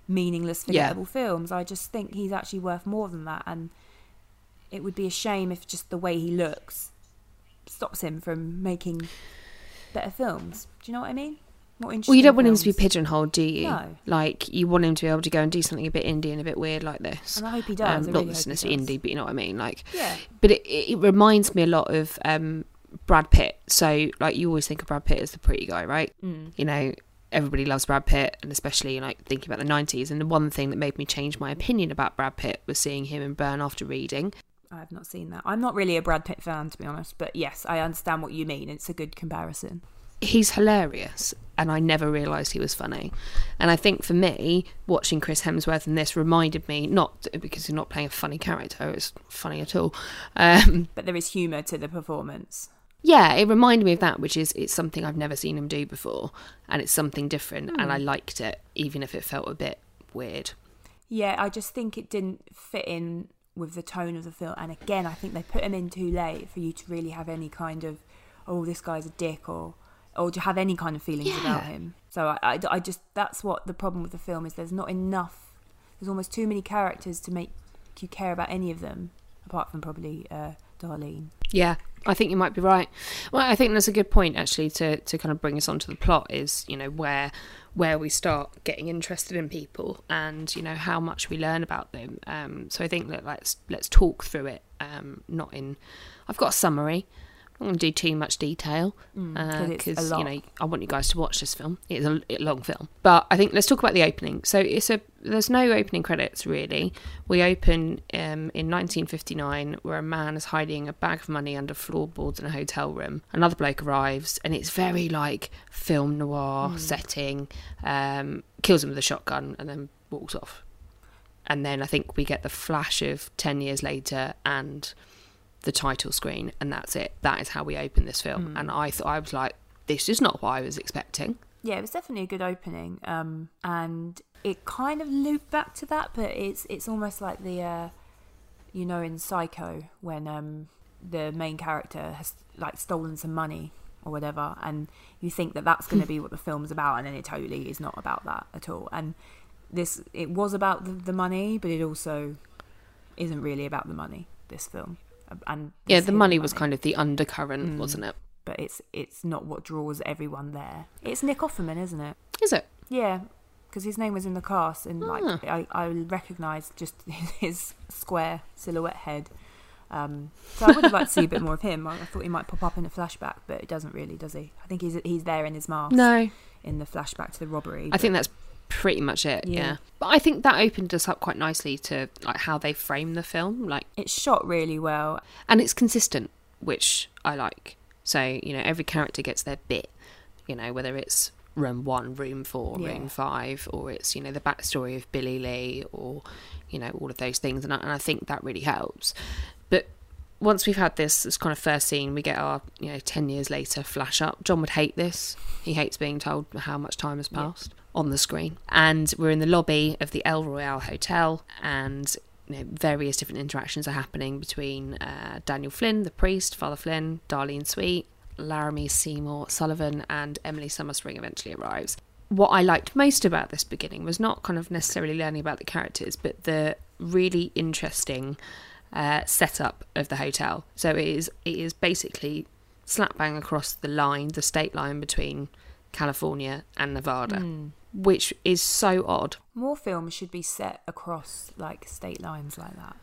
meaningless, Yeah. forgettable films. I just think he's actually worth more than that, and it would be a shame if just the way he looks stops him from making better films. Do you know what I mean? What Well, you don't want him to be pigeonholed, do you? No. Like, you want him to be able to go and do something a bit indie and a bit weird like this. And I hope he does. Um, not he necessarily indie, but you know what I mean. Like, Yeah. but it, it reminds me a lot of um, Brad Pitt. So, like, you always think of Brad Pitt as the pretty guy, right? Mm. You know, everybody loves Brad Pitt, and especially like thinking about the '90s. And the one thing that made me change my opinion about Brad Pitt was seeing him in Burn After Reading. I have not seen that. I'm not really a Brad Pitt fan, to be honest. But yes, I understand what you mean. It's a good comparison. He's hilarious, and I never realised he was funny. And I think for me, watching Chris Hemsworth in this reminded me not because he's not playing a funny character; it's funny at all. Um, But there is humour to the performance. yeah, it reminded me of that, which is it's something I've never seen him do before, and it's something different, and I liked it, even if it felt a bit weird. Yeah, I just think it didn't fit in with the tone of the film. And again, I think they put him in too late for you to really have any kind of, oh, this guy's a dick, or or to have any kind of feelings about him. So I, I, I just that's what the problem with the film is. There's not enough. There's almost too many characters to make you care about any of them, apart from probably uh, Darlene. Yeah, I think you might be right. Well, I think that's a good point actually to, to kind of bring us onto the plot is, you know, where where we start getting interested in people and, you know, how much we learn about them. Um, so I think that let's let's talk through it. Um, not in I've got a summary. I'm not going to do too much detail 'cause it's a because you know I want you guys to watch this film. It's a, a long film, but I think let's talk about the opening. So it's a there's no opening credits really. We open um, in 1959 where a man is hiding a bag of money under floorboards in a hotel room. Another bloke arrives and it's very like film noir setting. Um, kills him with a shotgun and then walks off. And then I think we get the flash of 10 years later and the title screen, and that's it. That is how we open this film. And I thought, I was like, this is not what I was expecting. Yeah, it was definitely a good opening, um, and it kind of looped back to that, but it's it's almost like the, uh, you know, in Psycho when um, the main character has like stolen some money or whatever, and you think that that's going to be what the film's about, and then it totally is not about that at all. And this it was about the, the money, but it also isn't really about the money. This film, and Yeah, the hidden money was kind of the undercurrent, wasn't it? but it's it's not what draws everyone there. It's Nick Offerman, isn't it? Is it? Yeah, because his name was in the cast, and like Ah. I, I recognised just his square silhouette head. Um, so I would have liked to see a bit more of him. I, I thought he might pop up in a flashback, but it doesn't really, does he? I think he's he's there in his mask No. in the flashback to the robbery. I think that's pretty much it. Yeah. Yeah. But I think that opened us up quite nicely to like how they frame the film, like, it's shot really well. and it's consistent, which I like. So you know, every character gets their bit. You know, whether it's room one, room four, Yeah. room five, or it's you know the backstory of Billy Lee, or you know all of those things, and I, and I think that really helps. But once we've had this this kind of first scene, we get our you know ten years later flash up. John would hate this. He hates being told how much time has passed on the screen. And we're in the lobby of the El Royale Hotel, and you know, various different interactions are happening between uh, Daniel Flynn, the priest, Father Flynn, Darlene Sweet, Laramie Seymour Sullivan, and Emily Summerspring eventually arrives. What I liked most about this beginning was not kind of necessarily learning about the characters, but the really interesting uh, setup of the hotel. So it is it is basically slap bang across the line, the state line between California and Nevada, which is so odd. More films should be set across like state lines like that.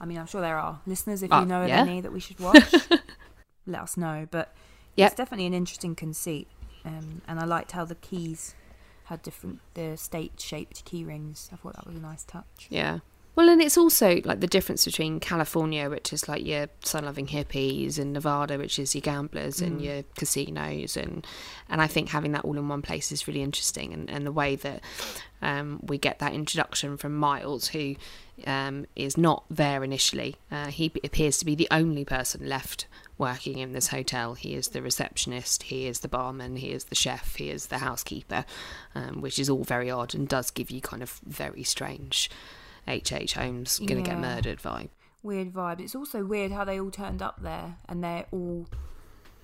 I mean, I'm sure there are listeners. If Uh, you know of yeah. any that we should watch, let us know. But Yep. it's definitely an interesting conceit, um, and I liked how the keys had different the state-shaped key rings. I thought that was a nice touch. Yeah. Well, and it's also like the difference between California, which is like your sun-loving hippies, and Nevada, which is your gamblers and your casinos, and and I think having that all in one place is really interesting, and, and the way that um, we get that introduction from Miles, who um, is not there initially. Uh, he appears to be the only person left working in this hotel. He is the receptionist, he is the barman, he is the chef, he is the housekeeper, um, which is all very odd and does give you kind of very strange H. H. Holmes gonna get murdered vibe. Weird vibe. It's also weird how they all turned up there, and they're all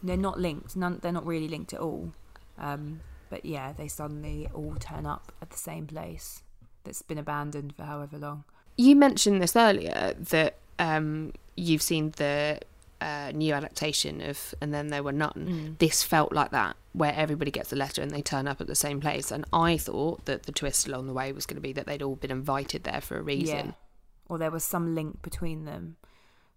they're not linked. None, they're not really linked at all. Um, but yeah, they suddenly all turn up at the same place that's been abandoned for however long. You mentioned this earlier that um, you've seen the uh, new adaptation of And Then There Were None, Mm. this felt like that, where everybody gets a letter and they turn up at the same place. And I thought that the twist along the way was going to be that they'd all been invited there for a reason. Yeah. Or there was some link between them.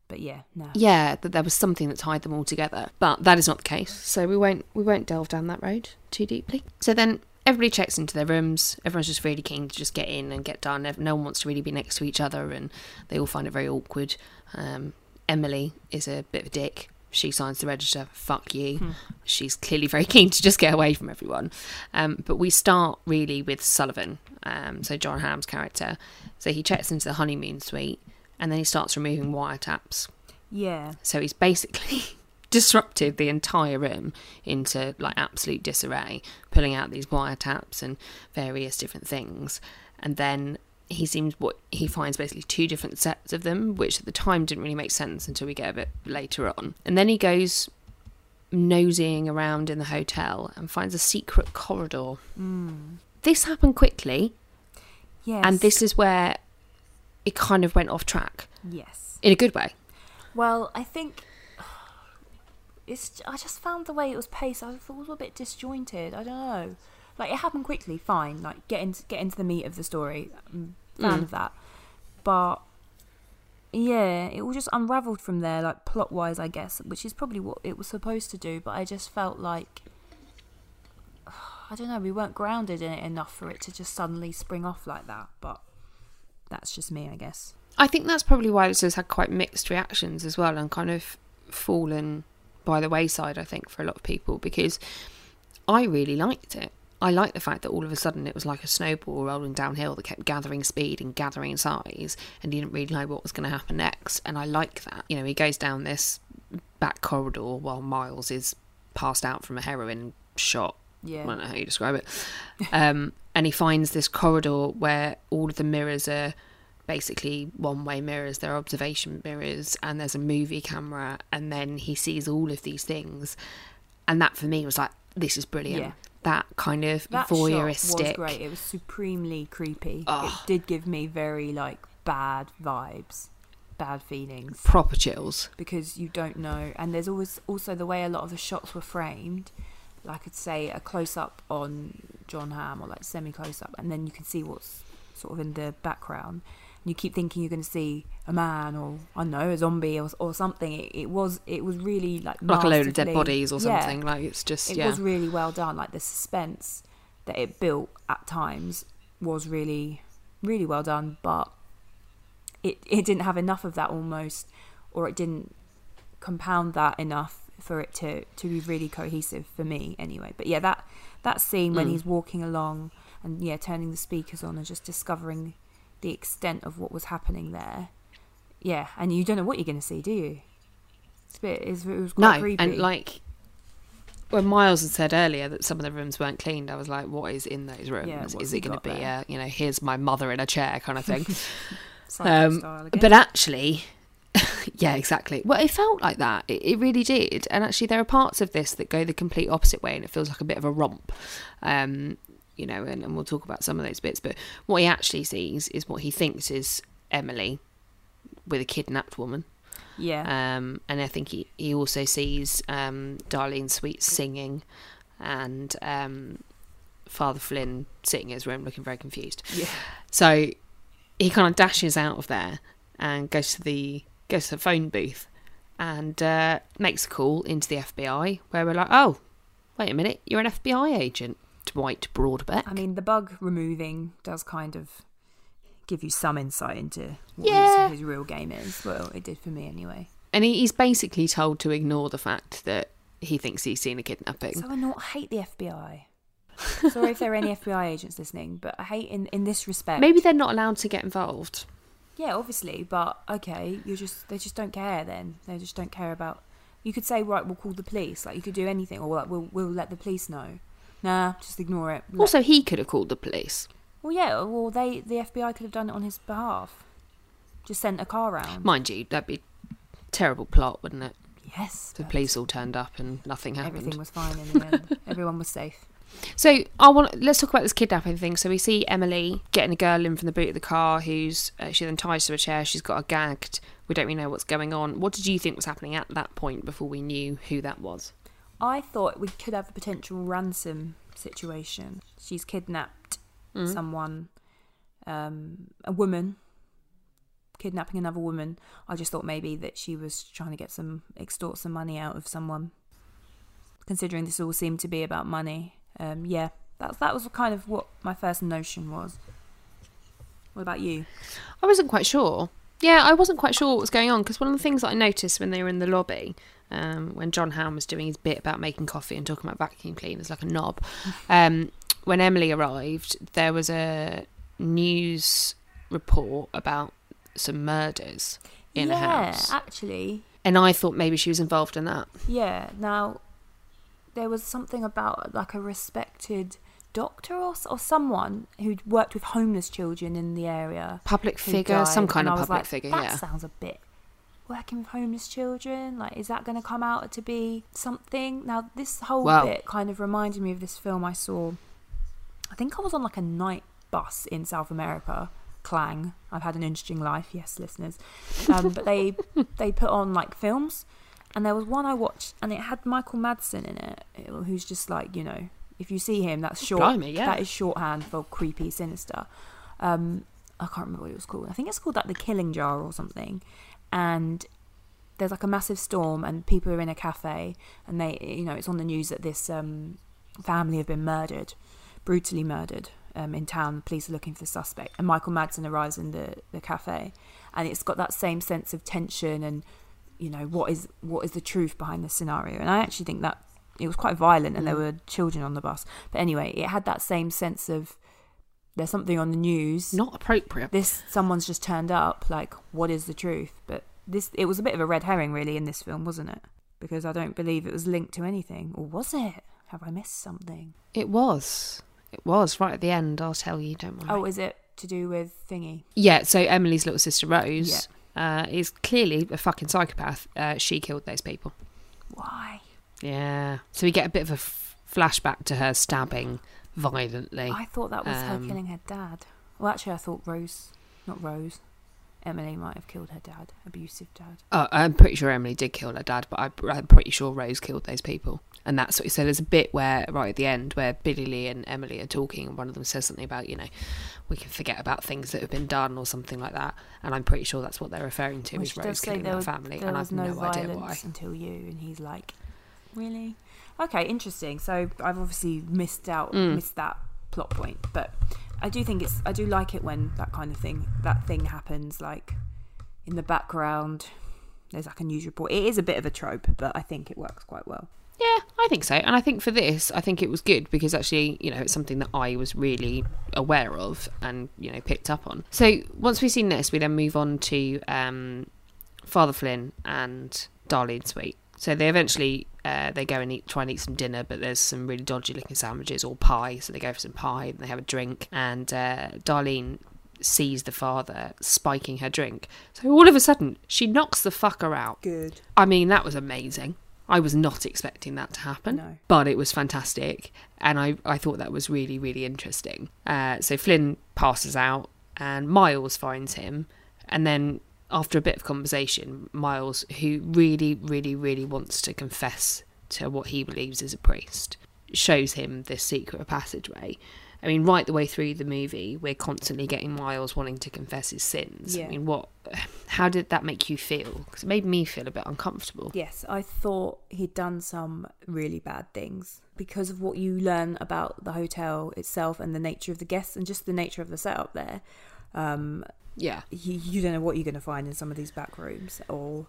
But yeah, no. Yeah, that there was something that tied them all together, but that is not the case. So we won't we won't delve down that road too deeply. So then everybody checks into their rooms. Everyone's just really keen to just get in and get done. No one wants to really be next to each other, and they all find it very awkward. Um, Emily is a bit of a dick. She signs the register. Fuck you. She's clearly very keen to just get away from everyone. Um, but we start really with Sullivan. Um, so Jon Hamm's character. So he checks into the honeymoon suite, and then he starts removing wiretaps. Yeah. So he's basically disrupted the entire room into like absolute disarray, pulling out these wiretaps and various different things. And then he seems what he finds basically two different sets of them, which at the time didn't really make sense until we get a bit later on. And then he goes nosying around in the hotel and finds a secret corridor. Hmm. This happened quickly, Yes. and this is where it kind of went off track Yes. in a good way. Well, I think it's. I just found the way it was paced. I thought it was a bit disjointed. I don't know. Like it happened quickly, fine. Like get into get into the meat of the story. I'm a fan Mm. of that. But yeah, it all just unravelled from there, like plot wise, I guess, which is probably what it was supposed to do. But I just felt like I don't know. We weren't grounded in it enough for it to just suddenly spring off like that. But that's just me, I guess. I think that's probably why this has had quite mixed reactions as well and kind of fallen by the wayside, I think, for a lot of people because I really liked it. I like the fact that all of a sudden it was like a snowball rolling downhill that kept gathering speed and gathering size and you didn't really know what was going to happen next. And I like that. You know, he goes down this back corridor while Miles is passed out from a heroin shot Yeah. I don't know how you describe it. Um, and he finds this corridor where all of the mirrors are basically one way mirrors, they're observation mirrors, and there's a movie camera, and then he sees all of these things. And that for me was like, this is brilliant. Yeah. That kind of That shot voyeuristic. was great. It was supremely creepy. It ah. did give me very like bad vibes, bad feelings Proper chills. because you don't know. And there's always also the way a lot of the shots were framed. Like I'd say a close up on Jon Hamm or like semi close up, and then you can see what's sort of in the background. And you keep thinking you're going to see a man or I don't know a zombie or, or something. It, it was it was really like Like a load of dead bodies or Yeah something. Like it's just, it yeah. was really well done. Like the suspense that it built at times was really, really well done. But it it didn't have enough of that almost, or it didn't compound that enough for it to to be really cohesive for me anyway. But yeah, that that scene when Mm. he's walking along and yeah, turning the speakers on and just discovering the extent of what was happening there. Yeah, and you don't know what you're going to see, do you? It's a bit, it's, it was quite no, creepy. and like when Miles had said earlier that some of the rooms weren't cleaned, I was like, "What is in those rooms? what's is it going to be there? a you know, here's my mother in a chair kind of thing?" Um, but actually, yeah, exactly. Well, it felt like that. It, it really did. And actually, there are parts of this that go the complete opposite way, and it feels like a bit of a romp. Um, you know, and, and we'll talk about some of those bits. But what he actually sees is what he thinks is Emily with a kidnapped woman. yeah. Um, and I think he, he also sees um, Darlene Sweet singing and um, Father Flynn sitting in his room looking very confused. Yeah. So he kind of dashes out of there and goes to the goes to the phone booth and uh, makes a call into the FBI where we're like, oh, wait a minute, you're an FBI agent, Dwight Broadbeck. I mean, the bug removing does kind of give you some insight into what Yeah. his, his real game is. Well, it did for me anyway. and he's basically told to ignore the fact that he thinks he's seen a kidnapping. So I not hate the FBI. Sorry if there are any FBI agents listening, but I hate in in this respect. Maybe they're not allowed to get involved. Yeah, obviously, but okay, you just they just don't care. Then they just don't care about. You could say, right, we'll call the police. Like you could do anything, or like, we'll we'll let the police know. Nah, just ignore it. Let- Also, he could have called the police. well, yeah, well, they the FBI could have done it on his behalf. Just sent a car round. Mind you, that'd be a terrible plot, wouldn't it? yes, The but police all turned up and nothing happened. everything was fine in the end. Everyone was safe. So I want let's talk about this kidnapping thing. So we see Emily getting a girl in from the boot of the car, who's uh, she then ties to a chair. She's got her gagged. We don't really know what's going on. What did you think was happening at that point before we knew who that was? I thought we could have a potential ransom situation. She's kidnapped someone, um, a woman, kidnapping another woman. I just thought maybe that she was trying to get some, extort some money out of someone. Considering this all seemed to be about money, um, yeah, that that was kind of what my first notion was. What about you? I wasn't quite sure. Yeah, I wasn't quite sure what was going on because one of the things that I noticed when they were in the lobby, um, when Jon Hamm was doing his bit about making coffee and talking about vacuum cleaners like a knob, um, when Emily arrived, there was a news report about some murders in yeah, a house, actually, and I thought maybe she was involved in that. Yeah. Now, there was something about like a respected doctor or, or someone who'd worked with homeless children in the area. Public who figure, some kind of public like, figure, That yeah. sounds a bit working with homeless children. Like, is that going to come out to be something? Now, this whole bit kind of reminded me of this film I saw. I think I was on like a night bus in South America. Clang. I've had an interesting life, yes, listeners. Um, but they they put on like films, and there was one I watched, and it had Michael Madsen in it, who's just like you know, if you see him, that's short. Blimey, yeah. That is shorthand for creepy, sinister. Um, I can't remember what it was called. I think it's called like the Killing Jar or something. And there's like a massive storm, and people are in a cafe, and they, you know, it's on the news that this um, family have been murdered, brutally murdered. Um, in town, the police are looking for the suspect, and Michael Madsen arrives in the, the cafe, and it's got that same sense of tension and you know what is what is the truth behind the scenario. And I actually think that it was quite violent, and there were children on the bus. But anyway, it had that same sense of there's something on the news. Not appropriate. This someone's just turned up. Like, what is the truth? But this it was a bit of a red herring, really, in this film, wasn't it? Because I don't believe it was linked to anything, or was it? Have I missed something? It was. It was right at the end. I'll tell you. Don't worry. Oh, is it to do with thingy? Yeah, so Emily's little sister Rose uh, is clearly a fucking psychopath. Uh, she killed those people. Why? Yeah. So we get a bit of a f- flashback to her stabbing violently. I thought that was her Um, killing her dad. Well, actually, I thought Rose, not Rose, Emily might have killed her dad, abusive dad. Oh, I'm pretty sure Emily did kill her dad, but I, I'm pretty sure Rose killed those people. And that's what you so there's a bit where right at the end where Billy Lee and Emily are talking, and one of them says something about you know we can forget about things that have been done or something like that. And I'm pretty sure that's what they're referring to Which is Rose killing her family, and I've no, no, idea why. until you. And he's like, really? Okay, interesting. So I've obviously missed out, Mm. missed that plot point, but I do think it's, I do like it when that kind of thing, that thing happens, like in the background. There's like a news report. It is a bit of a trope, but I think it works quite well. Yeah, I think so. And I think for this, I think it was good because actually, you know, it's something that I was really aware of and, you know, picked up on. So once we've seen this, we then move on to um, Father Flynn and Darlene Sweet. So they eventually uh, they go and eat, try and eat some dinner, but there's some really dodgy looking sandwiches or pie. So they go for some pie and they have a drink. And uh, Darlene sees the father spiking her drink. So all of a sudden, she knocks the fucker out. Good. I mean, that was amazing. I was not expecting that to happen, No. but it was fantastic, and I, I thought that was really really interesting. Uh, so Flynn passes out, and Miles finds him, and then after a bit of conversation, Miles, who really really really wants to confess to what he believes is a priest, shows him this secret passageway. I mean, right the way through the movie, we're constantly getting Miles wanting to confess his sins. Yeah. I mean, what? How did that make you feel? Because it made me feel a bit uncomfortable. Yes, I thought he'd done some really bad things because of what you learn about the hotel itself and the nature of the guests and just the nature of the setup there. Um, Yeah. you, you don't know what you're going to find in some of these back rooms or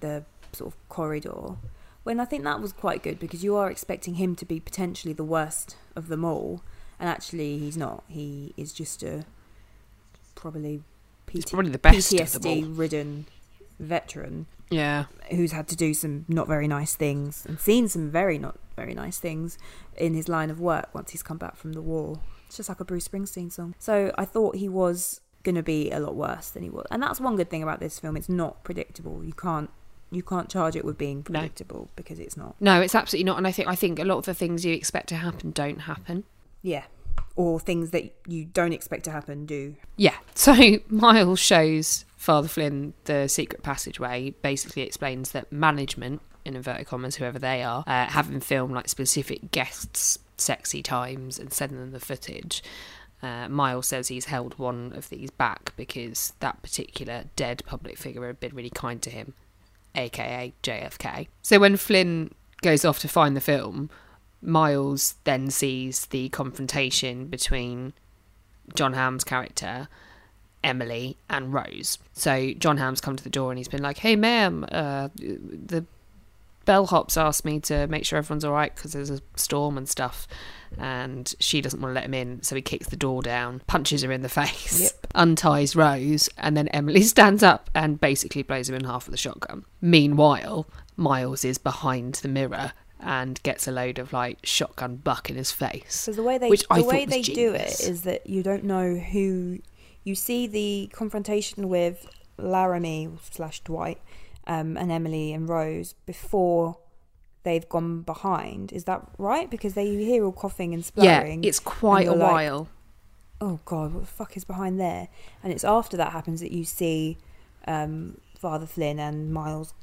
the sort of corridor. When I think that was quite good because you are expecting him to be potentially the worst of them all, and actually he's not. He is just a probably PT, probably the best of them all. PTSD ridden veteran Yeah. who's had to do some not very nice things and seen some very not very nice things in his line of work once he's come back from the war. It's just like a Bruce Springsteen song. So I thought he was going to be a lot worse than he was. And that's one good thing about this film. It's not predictable. You can't you can't charge it with being predictable because it's not. No, it's absolutely not. And I think I think a lot of the things you expect to happen don't happen. Yeah. Or things that you don't expect to happen do. Yeah. So Miles shows Father Flynn the secret passageway. Basically explains that management, in inverted commas, whoever they are, uh, have him film like specific guests' sexy times and send them the footage. Uh, Miles says he's held one of these back because that particular dead public figure had been really kind to him, aka JFK. So when Flynn goes off to find the film, Miles then sees the confrontation between Jon Hamm's character, Emily, and Rose. So Jon Hamm's come to the door and he's been like, "Hey, ma'am, uh, the bellhops asked me to make sure everyone's all right because there's a storm and stuff." And she doesn't want to let him in, so he kicks the door down, punches her in the face, Yep. unties Rose, and then Emily stands up and basically blows him in half with a shotgun. Meanwhile, Miles is behind the mirror and gets a load of like shotgun buck in his face. So the way they which I the thought way they do it genius. is that you don't know who you see the confrontation with Laramie slash Dwight um, and Emily and Rose before they've gone behind. Is that right? Because they you hear all coughing and spluttering. yeah, it's quite a like, while. oh god, what the fuck is behind there? And it's after that happens that you see um, Father Flynn and Miles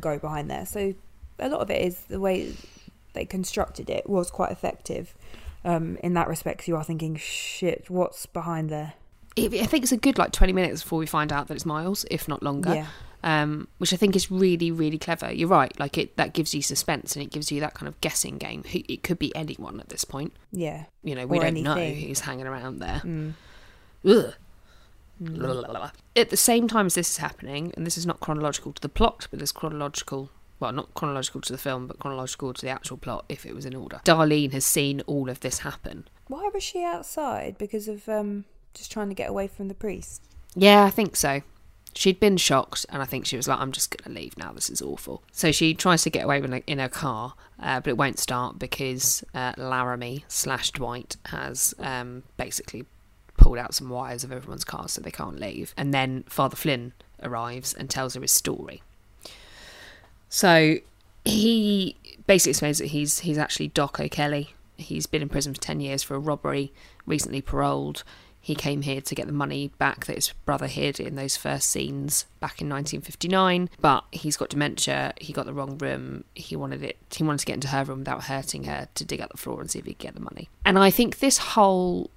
go behind there. So a lot of it is the way they constructed it was quite effective. Um, in that respect, 'cause you are thinking, shit, what's behind there? I think it's a good like 20 minutes before we find out that it's Miles, if not longer. Yeah. Um, which I think is really, really clever. You're right. Like it, that gives you suspense and it gives you that kind of guessing game. It could be anyone at this point. Yeah. You know, we Or don't know who's hanging around there. Mm. Ugh. At the same time as this is happening, and this is not chronological to the plot, but it's chronological. Well, not chronological to the film, but chronological to the actual plot if it was in order. Darlene has seen all of this happen. Why was she outside? Because of um, just trying to get away from the priest. Yeah, I think so. She'd been shocked, and I think she was like, "I'm just going to leave now. This is awful." So she tries to get away in, her car, uh, but it won't start because uh, Laramie slash Dwight has um, basically pulled out some wires of everyone's cars, so they can't leave. And then Father Flynn arrives and tells her his story. So he basically explains that he's he's actually Dock O'Kelly. He's been in prison for ten years for a robbery, recently paroled. He came here to get the money back that his brother hid in those first scenes back in 1959. But he's got dementia. He got the wrong room. He wanted it. He wanted to get into her room without hurting her to dig up the floor and see if he could get the money. And I think this whole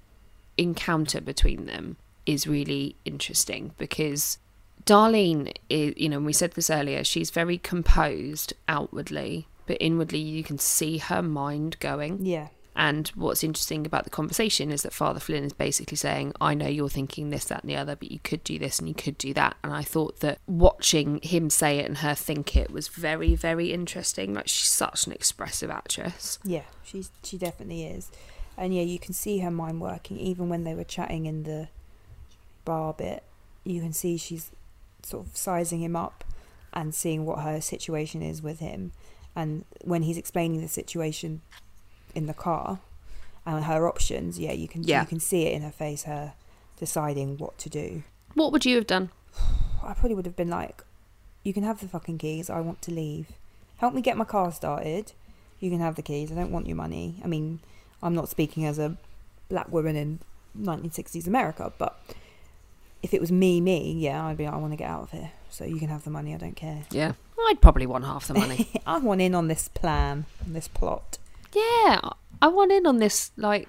encounter between them is really interesting because Darlene is, you know, we said this earlier, she's very composed outwardly, but inwardly you can see her mind going. Yeah. And what's interesting about the conversation is that Father Flynn is basically saying, I know you're thinking this, that, and the other, but you could do this and you could do that. And I thought that watching him say it and her think it was very, very interesting. Like, she's such an expressive actress. Yeah, she's she definitely is, and yeah, you can see her mind working even when they were chatting in the bar bit. You can see she's sort of sizing him up and seeing what her situation is with him, and when he's explaining the situation in the car and her options, yeah, you can Yeah. you can see it in her face, her deciding what to do. What would you have done? I probably would have been like, "You can have the fucking keys. I want to leave. Help me get my car started. You can have the keys. I don't want your money." I mean, I'm not speaking as a black woman in 1960s America, but if it was me, me, yeah, I'd be. like, I want to get out of here. So you can have the money. I don't care. Yeah. I'd probably want half the money. I want in on this plan, on this plot. Yeah. I want in on this, like,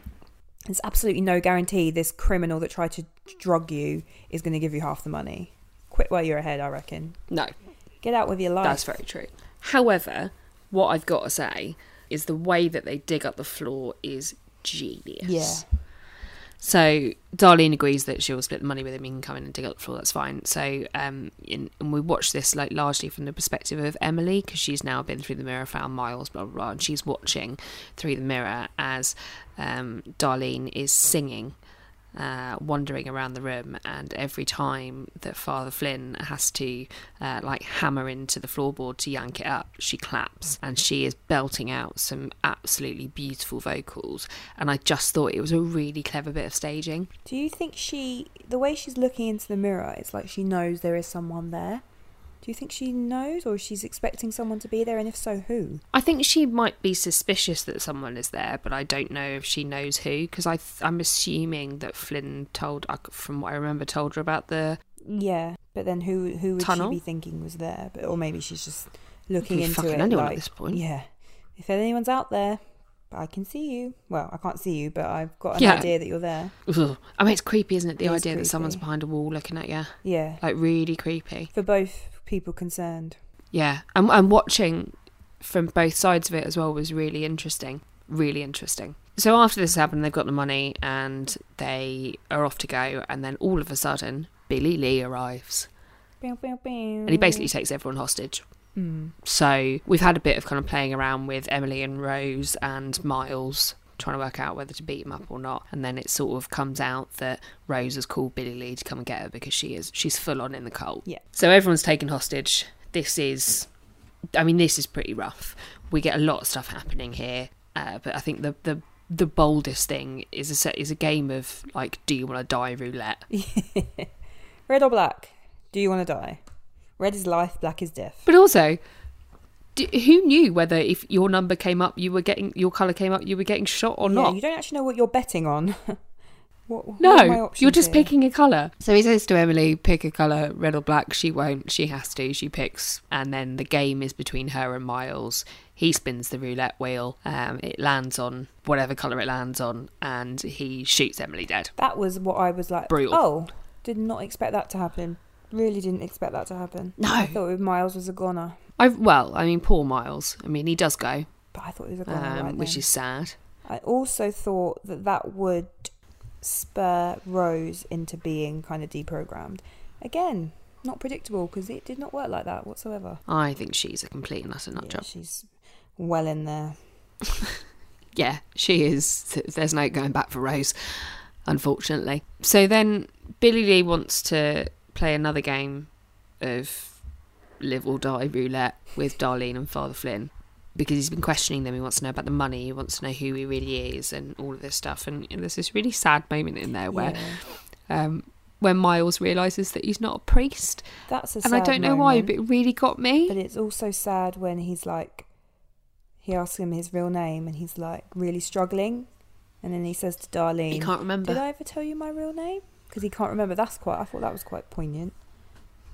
There's absolutely no guarantee this criminal that tried to drug you is going to give you half the money. Quit while you're ahead, I reckon. no. Get out with your life. That's very true. However, what I've got to say is the way that they dig up the floor is genius. Yeah. So Darlene agrees that she'll split the money with him. He can come in and dig up the floor. That's fine. So um, in, and we watch this like largely from the perspective of Emily because she's now been through the mirror, found Miles, blah blah blah, and she's watching through the mirror as um, Darlene is singing. Uh, wandering around the room, and every time that Father Flynn has to uh, like hammer into the floorboard to yank it up, she claps and she is belting out some absolutely beautiful vocals. And I just thought it was a really clever bit of staging. Do you think she, the way she's looking into the mirror, it's like she knows there is someone there? Do you think she knows, or she's expecting someone to be there, and if so, who? I think she might be suspicious that someone is there, but I don't know if she knows who because I th- I'm assuming that Flynn told, from what I remember, told her about the. Yeah, but then who who would Tunnel? she be thinking was there? But or maybe she's just looking into fucking it. anyone at this point. Yeah, if anyone's out there, I can see you. Well, I can't see you, but I've got an Yeah. idea that you're there. I mean, it's creepy, isn't it? The It idea that someone's behind a wall looking at you, Yeah, like really creepy. for both people concerned. Yeah, and, and watching from both sides of it as well was really interesting. Really interesting. So after this happened, they've got the money and they are off to go, and then all of a sudden, Billy Lee arrives and he basically takes everyone hostage. Mm. So we've had a bit of kind of playing around with Emily and Rose and Miles trying to work out whether to beat him up or not and then it sort of comes out that Rose has called Billy Lee to come and get her because she is she's full on in the cult. Yeah. So everyone's taken hostage. This is I mean this is pretty rough. We get a lot of stuff happening here. Uh, but I think the the the boldest thing is a set is a game of like do you want to die roulette. Red or black? Do you want to die? Red is life, black is death. But also, d who knew whether if your number came up, you were getting your color came up, you were getting shot or yeah, not? you don't actually know what you're betting on. what, no, you're just here? picking a color. So he says to Emily, "Pick a color, red or black." She won't. She has to. She picks, and then the game is between her and Miles. He spins the roulette wheel. Um, it lands on whatever color it lands on, and he shoots Emily dead. That was what I was like. Brutal. Oh, did not expect that to happen. Really didn't expect that to happen. No. I thought Miles was a goner, I well, I mean, poor Miles. I mean, he does go, but I thought he was a goner. um, right which then. is sad. I also thought that that would spur Rose into being kind of deprogrammed. Again, not predictable because it did not work like that whatsoever. I think she's a complete and utter nut Yeah, job. she's well in there. yeah, she is. There's no going back for Rose, unfortunately. So then Billy Lee wants to play another game of live or die roulette with Darlene and Father Flynn because he's been questioning them. He wants to know about the money. He wants to know who he really is and all of this stuff. And, and there's this really sad moment in there where Yeah. um, when Miles realizes that he's not a priest, That's a and I don't know why, but it really got me. But it's also sad when he's like, he asks him his real name and he's like really struggling. And then he says to Darlene, he can't remember. Did I ever tell you my real name? Because he can't remember. That's quite, I thought that was quite poignant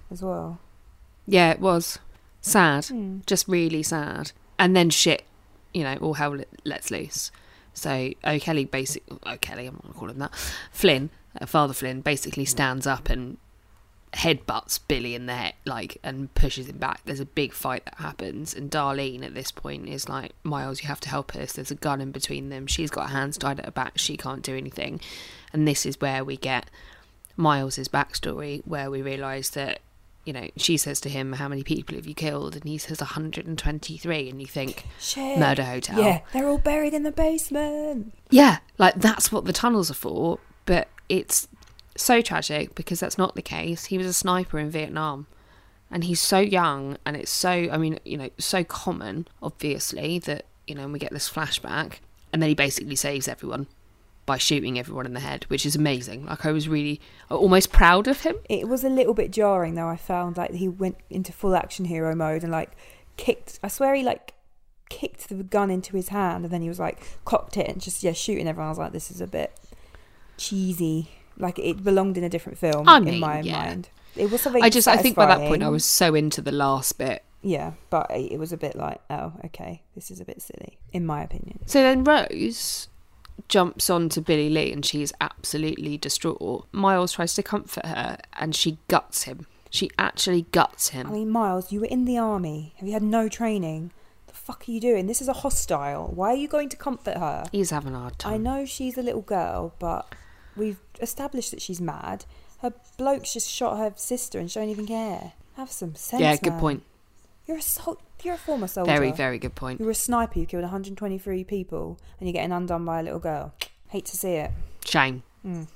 as well. Yeah, it was sad. Hmm. just really sad. And then shit, you know, all hell lets loose. So O'Kelly basically, O'Kelly, I'm not gonna call him that. Flynn, uh, Father Flynn, basically stands up and headbutts Billy in the head, like, and pushes him back. There's a big fight that happens, and Darlene at this point is like, Miles, you have to help us. There's a gun in between them. She's got her hands tied at her back. She can't do anything. And this is where we get Miles's backstory, where we realise that you know, she says to him, How many people have you killed? And he says 123. And you think, Shit. Murder Hotel. Yeah, they're all buried in the basement. Yeah, like that's what the tunnels are for. But it's so tragic because that's not the case. He was a sniper in Vietnam. And he's so young. And it's so, I mean, you know, so common, obviously, that, you know, we get this flashback. And then he basically saves everyone by shooting everyone in the head, which is amazing. Like, I was really uh, almost proud of him. It was a little bit jarring though. I found like he went into full action hero mode and like kicked. I swear he like kicked the gun into his hand and then he was like cocked it and just yeah shooting everyone. I was like, this is a bit cheesy. Like it belonged in a different film I in my yeah. mind. It was something. I just, I think by that point, I was so into the last bit Yeah, but it was a bit like, oh, okay, this is a bit silly, in my opinion. So then Rose jumps onto Billy Lee and she's absolutely distraught. Miles tries to comfort her and she guts him. She actually guts him. I mean, Miles, you were in the army. Have you had no training? The fuck are you doing? This is a hostile. Why are you going to comfort her? He's having a hard time. I know she's a little girl, but we've established that she's mad. Her bloke's just shot her sister and she don't even care. Have some sense. yeah, good man. point. You're a sol- You're a former soldier. Very, very good point. You're a sniper. You killed 123 people, and you're getting undone by a little girl. Hate to see it. Shame. Mm.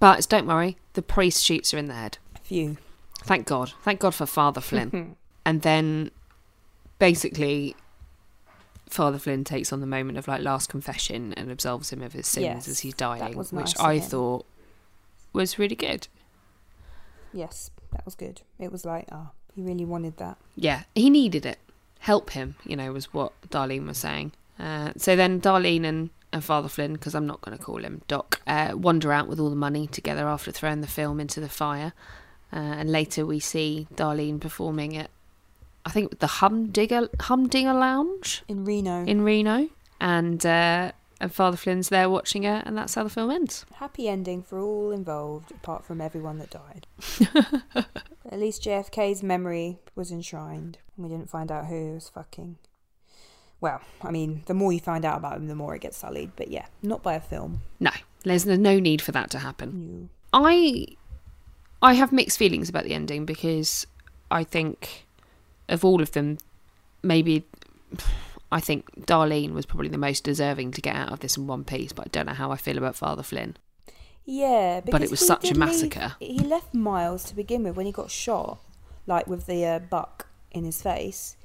But don't worry, the priest shoots her in the head. Phew. Thank God. Thank God for Father Flynn. and then basically Father Flynn takes on the moment of like last confession and absolves him of his sins Yes, as he's dying, was which I him. thought was really good. Yes, that was good. It was like, ah, He really wanted that. Yeah, he needed it. Help him, you know, was what Darlene was saying. Uh, so then Darlene and, and Father Flynn, because I'm not going to call him Dock, uh, wander out with all the money together after throwing the film into the fire. Uh, and later we see Darlene performing at, I think, the Humdinger, Humdinger Lounge In Reno. in Reno. And, uh, and Father Flynn's there watching her, and that's how the film ends. Happy ending for all involved, apart from everyone that died. At least JFK's memory was enshrined. We didn't find out who was fucking. Well, I mean, the more you find out about him, the more it gets sullied. But yeah, not by a film. No, there's no need for that to happen. No. I I have mixed feelings about the ending because I think of all of them, maybe I think Darlene was probably the most deserving to get out of this in one piece, but I don't know how I feel about Father Flynn. Yeah, But it was such a did leave- massacre. he left Miles to begin with when he got shot, like with the uh, buck in his face.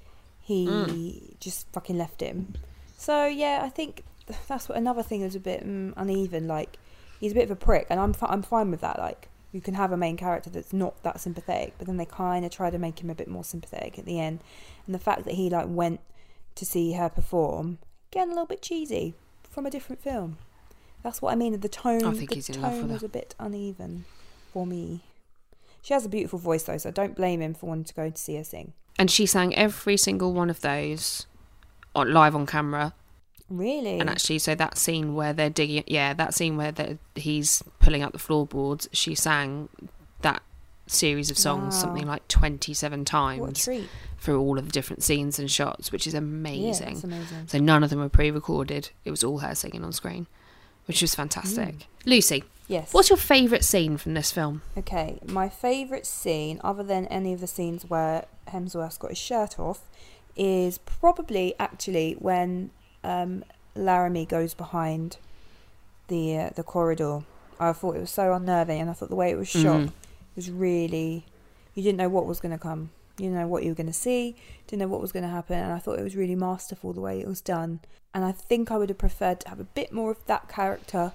He Mm. just fucking left him. So yeah, I think that's what another thing is a bit mm, uneven. Like he's a bit of a prick, and I'm fi- I'm fine with that. Like you can have a main character that's not that sympathetic, but then they kind of try to make him a bit more sympathetic at the end. And the fact that he like went to see her perform, getting a little bit cheesy from a different film. That's what I mean. The tone, I think the he's in love tone with her. was a bit uneven for me. She has a beautiful voice though, so don't blame him for wanting to go to see her sing. And she sang every single one of those on live on camera. Really? And actually, so that scene where they're digging, yeah, that scene where he's pulling out the floorboards, she sang that series of songs Wow. something like 27 times through all of the different scenes and shots, which is Yeah, amazing. that's amazing. So none of them were pre-recorded. It was all her singing on screen, which was fantastic. Mm. Lucy, Yes. what's your favourite scene from this film? Okay, my favourite scene, other than any of the scenes where Hemsworth's got his shirt off, is probably actually when um, Laramie goes behind the uh, the corridor. I thought it was so unnerving, and I thought the way it was shot Mhm. was really. You didn't know what was going to come. You didn't know what you were going to see. Didn't know what was going to happen, and I thought it was really masterful the way it was done. And I think I would have preferred to have a bit more of that character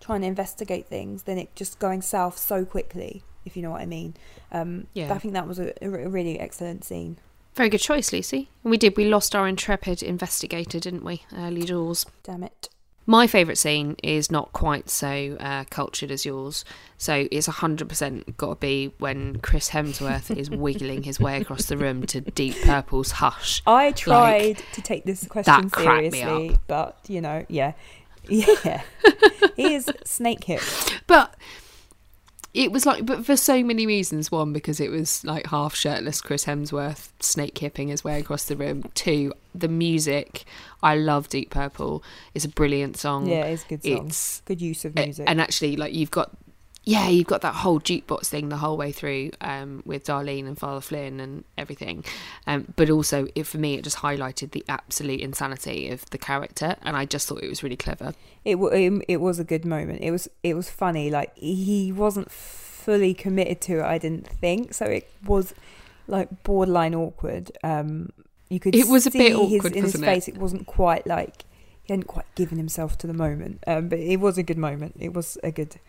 trying to investigate things than it just going south so quickly, if you know what I mean. Um, Yeah. I think that was a, a really excellent scene. Very good choice, Lucy. We did. We lost our intrepid investigator, didn't we? Early doors. Damn it. My favourite scene is not quite so uh, cultured as yours. So it's 100% got to be when Chris Hemsworth is wiggling his way across the room to Deep Purple's Hush. I tried to take this question seriously, but you know, yeah, yeah, he is snake hip. But it was like, but for so many reasons. One, because it was like half shirtless Chris Hemsworth snake hipping his way across the room. Two, the music. I love Deep Purple. It's a brilliant song. Yeah, it's a good song. It's Good use of music. And actually, like you've got, yeah, you've got that whole jukebox thing the whole way through um, with Darlene and Father Flynn and everything. Um, but also, it, for me, it just highlighted the absolute insanity of the character, and I just thought it was really clever. it, it was a good moment. It was it was funny. Like he wasn't fully committed to it. I didn't think so. It was like borderline awkward. Um, you could It was a bit his, awkward, in his wasn't it? face. It wasn't quite like he hadn't quite given himself to the moment. Um, but it was a good moment. It was a good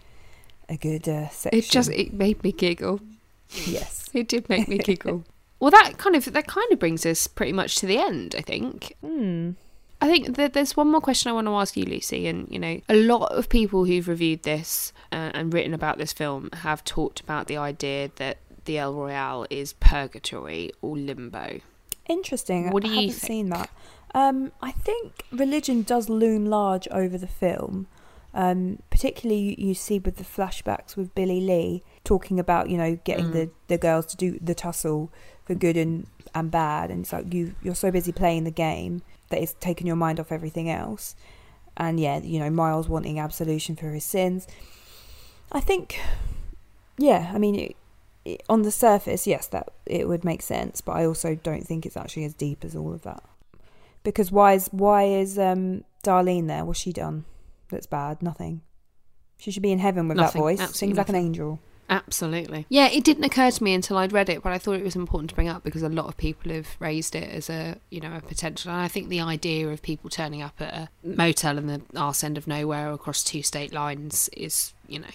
a good uh, section. It just it made me giggle. yes. It did make me giggle. Well, that kind of that kind of brings us pretty much to the end. I think. Hmm. I think that there's one more question I want to ask you, Lucy. And you know, a lot of people who've reviewed this uh, and written about this film have talked about the idea that the El Royale is purgatory or limbo. Interesting. What do I you haven't seen that. Um, I think religion does loom large over the film. Um, particularly, you, you see with the flashbacks with Billy Lee talking about you know getting Mm. the, the girls to do the tussle for good and, and bad, and it's like you you're so busy playing the game that it's taken your mind off everything else. And yeah, you know Miles wanting absolution for his sins. I think, yeah, I mean, it, it, on the surface, yes, that it would make sense, but I also don't think it's actually as deep as all of that. Because why is why is um, Darlene there? What's she done? That's bad. Nothing. She should be in heaven with Nothing, that voice. absolutely Sings like an angel. Absolutely. Yeah, it didn't occur to me until I'd read it, but I thought it was important to bring up because a lot of people have raised it as a, you know, a potential. And I think the idea of people turning up at a motel in the arse end of nowhere across two state lines is, you know,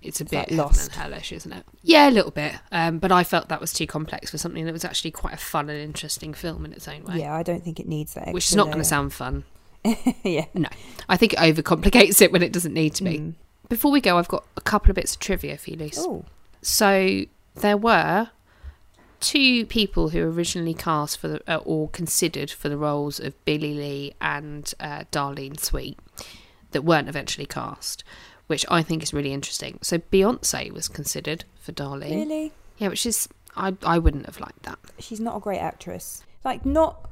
it's a like bit heaven Lost. and hellish, isn't it? Yeah, a little bit. Um, but I felt that was too complex for something that was actually quite a fun and interesting film in its own way. Yeah, I don't think it needs that. Which is not going to sound fun. yeah. No, I think it overcomplicates it when it doesn't need to be. Mm. Before we go, I've got a couple of bits of trivia for you, Luce. Oh, So there were two people who were originally cast for the uh, or considered for the roles of Billy Lee and uh, Darlene Sweet that weren't eventually cast, which I think is really interesting. So Beyonce was considered for Darlene. really? Yeah, which is I I wouldn't have liked that. She's not a great actress. Like, not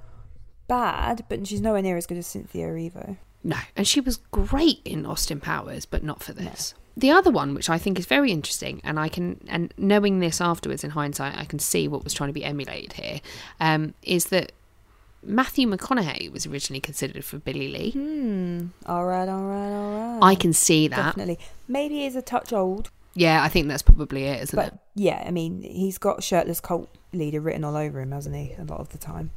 bad, but she's nowhere near as good as Cynthia Erivo. No, and she was great in Austin Powers, but not for this. The other one, which I think is very interesting, and I can, and knowing this afterwards in hindsight, I can see what was trying to be emulated here, um, is that Matthew McConaughey was originally considered for Billy Lee. Hmm. All right, all right, all right. I can see that. Definitely. Maybe he's a touch old, Yeah, I think that's probably it, isn't but it? yeah, I mean, he's got shirtless cult leader written all over him, hasn't he? A lot of the time.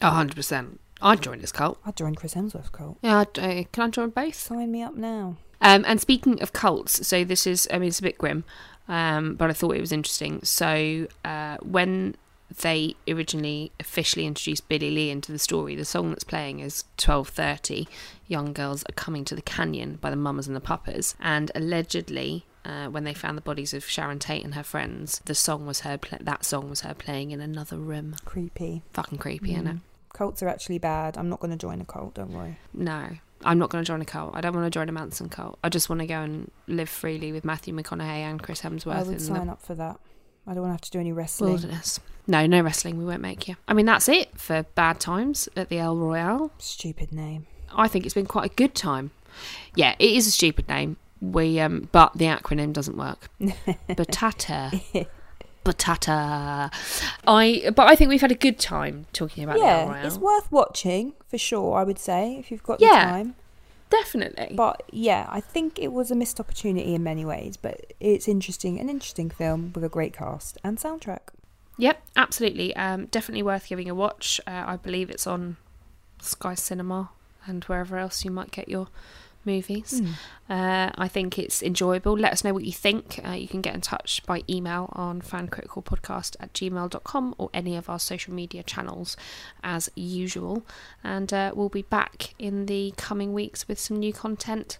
A hundred percent. I'd join this cult. I'd join Chris Hemsworth's cult. Yeah, I'd, uh, can I join both? Sign me up now. Um, and speaking of cults, so this is, I mean, it's a bit grim, um, but I thought it was interesting. So uh, when they originally officially introduced Billy Lee into the story, the song that's playing is 1230, Young Girls Are Coming to the Canyon by the Mamas and the Papas. And allegedly, uh, when they found the bodies of Sharon Tate and her friends, the song was her, pla that song was her playing in another room. Creepy. Fucking creepy, innit? Mm. Cults are actually bad. I'm not going to join a cult, don't worry. No, I'm not going to join a cult. I don't want to join a Manson cult. I just want to go and live freely with Matthew McConaughey and Chris Hemsworth I would sign up for that. I don't want to have to do any wrestling. wilderness. No, no wrestling. We won't make you. I mean, that's it for bad times at the El Royale. Stupid name. I think it's been quite a good time. Yeah, it is a stupid name. We um, but the acronym doesn't work. Batata. Batata. I but I think we've had a good time talking about the yeah, it's worth watching for sure. I would say if you've got the time. Definitely. But yeah, I think it was a missed opportunity in many ways. But it's interesting, an interesting film with a great cast and soundtrack. Yep, absolutely. Um, definitely worth giving a watch. Uh, I believe it's on Sky Cinema and wherever else you might get your movies. Uh, I think it's enjoyable. Let us know what you think. Uh, you can get in touch by email on fancriticalpodcast at gmail.com or any of our social media channels as usual. And uh, we'll be back in the coming weeks with some new content.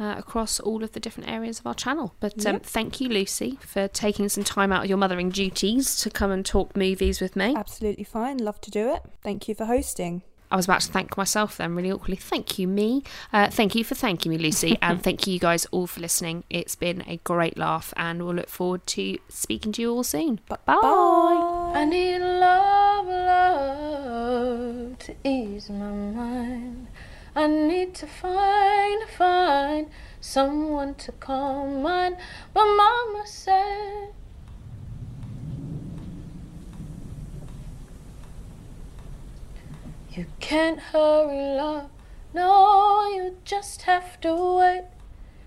Uh, across all of the different areas of our channel. But um, Yep. thank you, Lucy, for taking some time out of your mothering duties to come and talk movies with me. Absolutely fine. Love to do it. Thank you for hosting. I was about to thank myself then, really awkwardly. Thank you, me. Uh, thank you for thanking me, Lucy. and thank you you guys all for listening. It's been a great laugh, and we'll look forward to speaking to you all soon. Bye. Bye. I need love, love to ease my mind. I need to find, find someone to calm mine. But Mama said, You can't hurry, love. No, you just have to wait.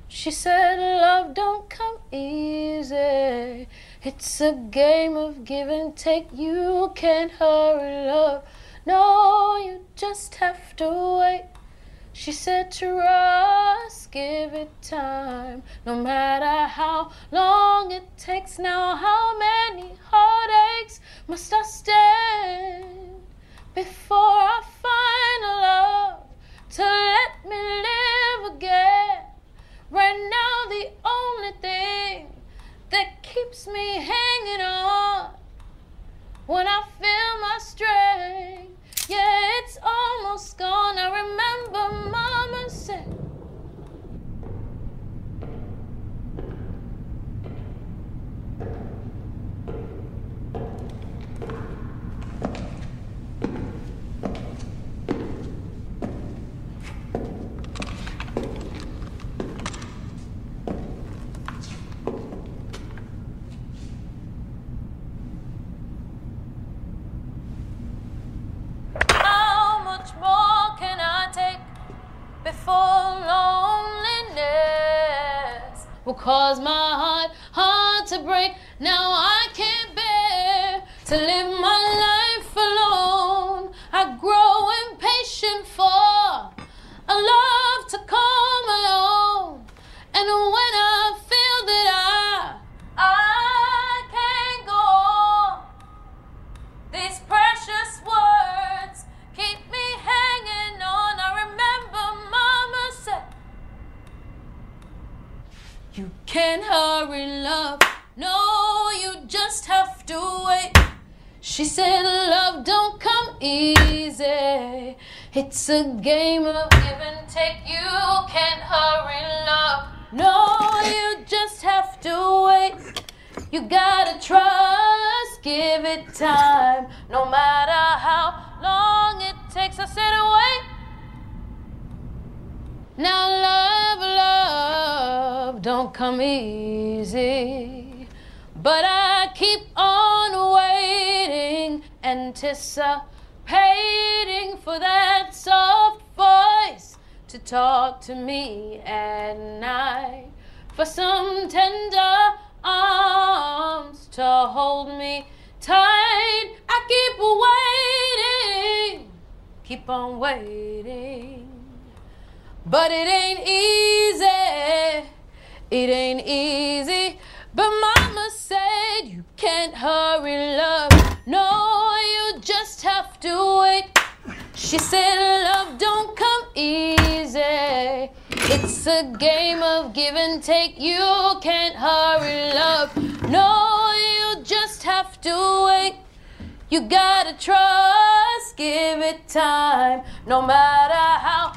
She said, Love don't come easy. It's a game of give and take. You can't hurry, love. No, you just have to wait. She said, Trust, give it time. No matter how long it takes. Now, how many heartaches must I stand before I find a love to let me live again? Right now, the only thing that keeps me hanging on when I feel my strength. Yeah, it's almost gone. I remember Mama said. Will cause my heart, heart to break? Now I can't bear to live my life She said, Love don't come easy. It's a game of give and take. You can't hurry, love. No, you just have to wait. You gotta trust, give it time. No matter how long it takes, I said, wait. Now, love, love don't come easy. But I keep on waiting, anticipating for that soft voice to talk to me at night. For some tender arms to hold me tight. I keep waiting, keep on waiting. But it ain't easy, it ain't easy. But mama said you can't hurry love. No, you just have to wait. She said love don't come easy. It's a game of give and take. You can't hurry love. No, you just have to wait. You gotta trust, give it time. No matter how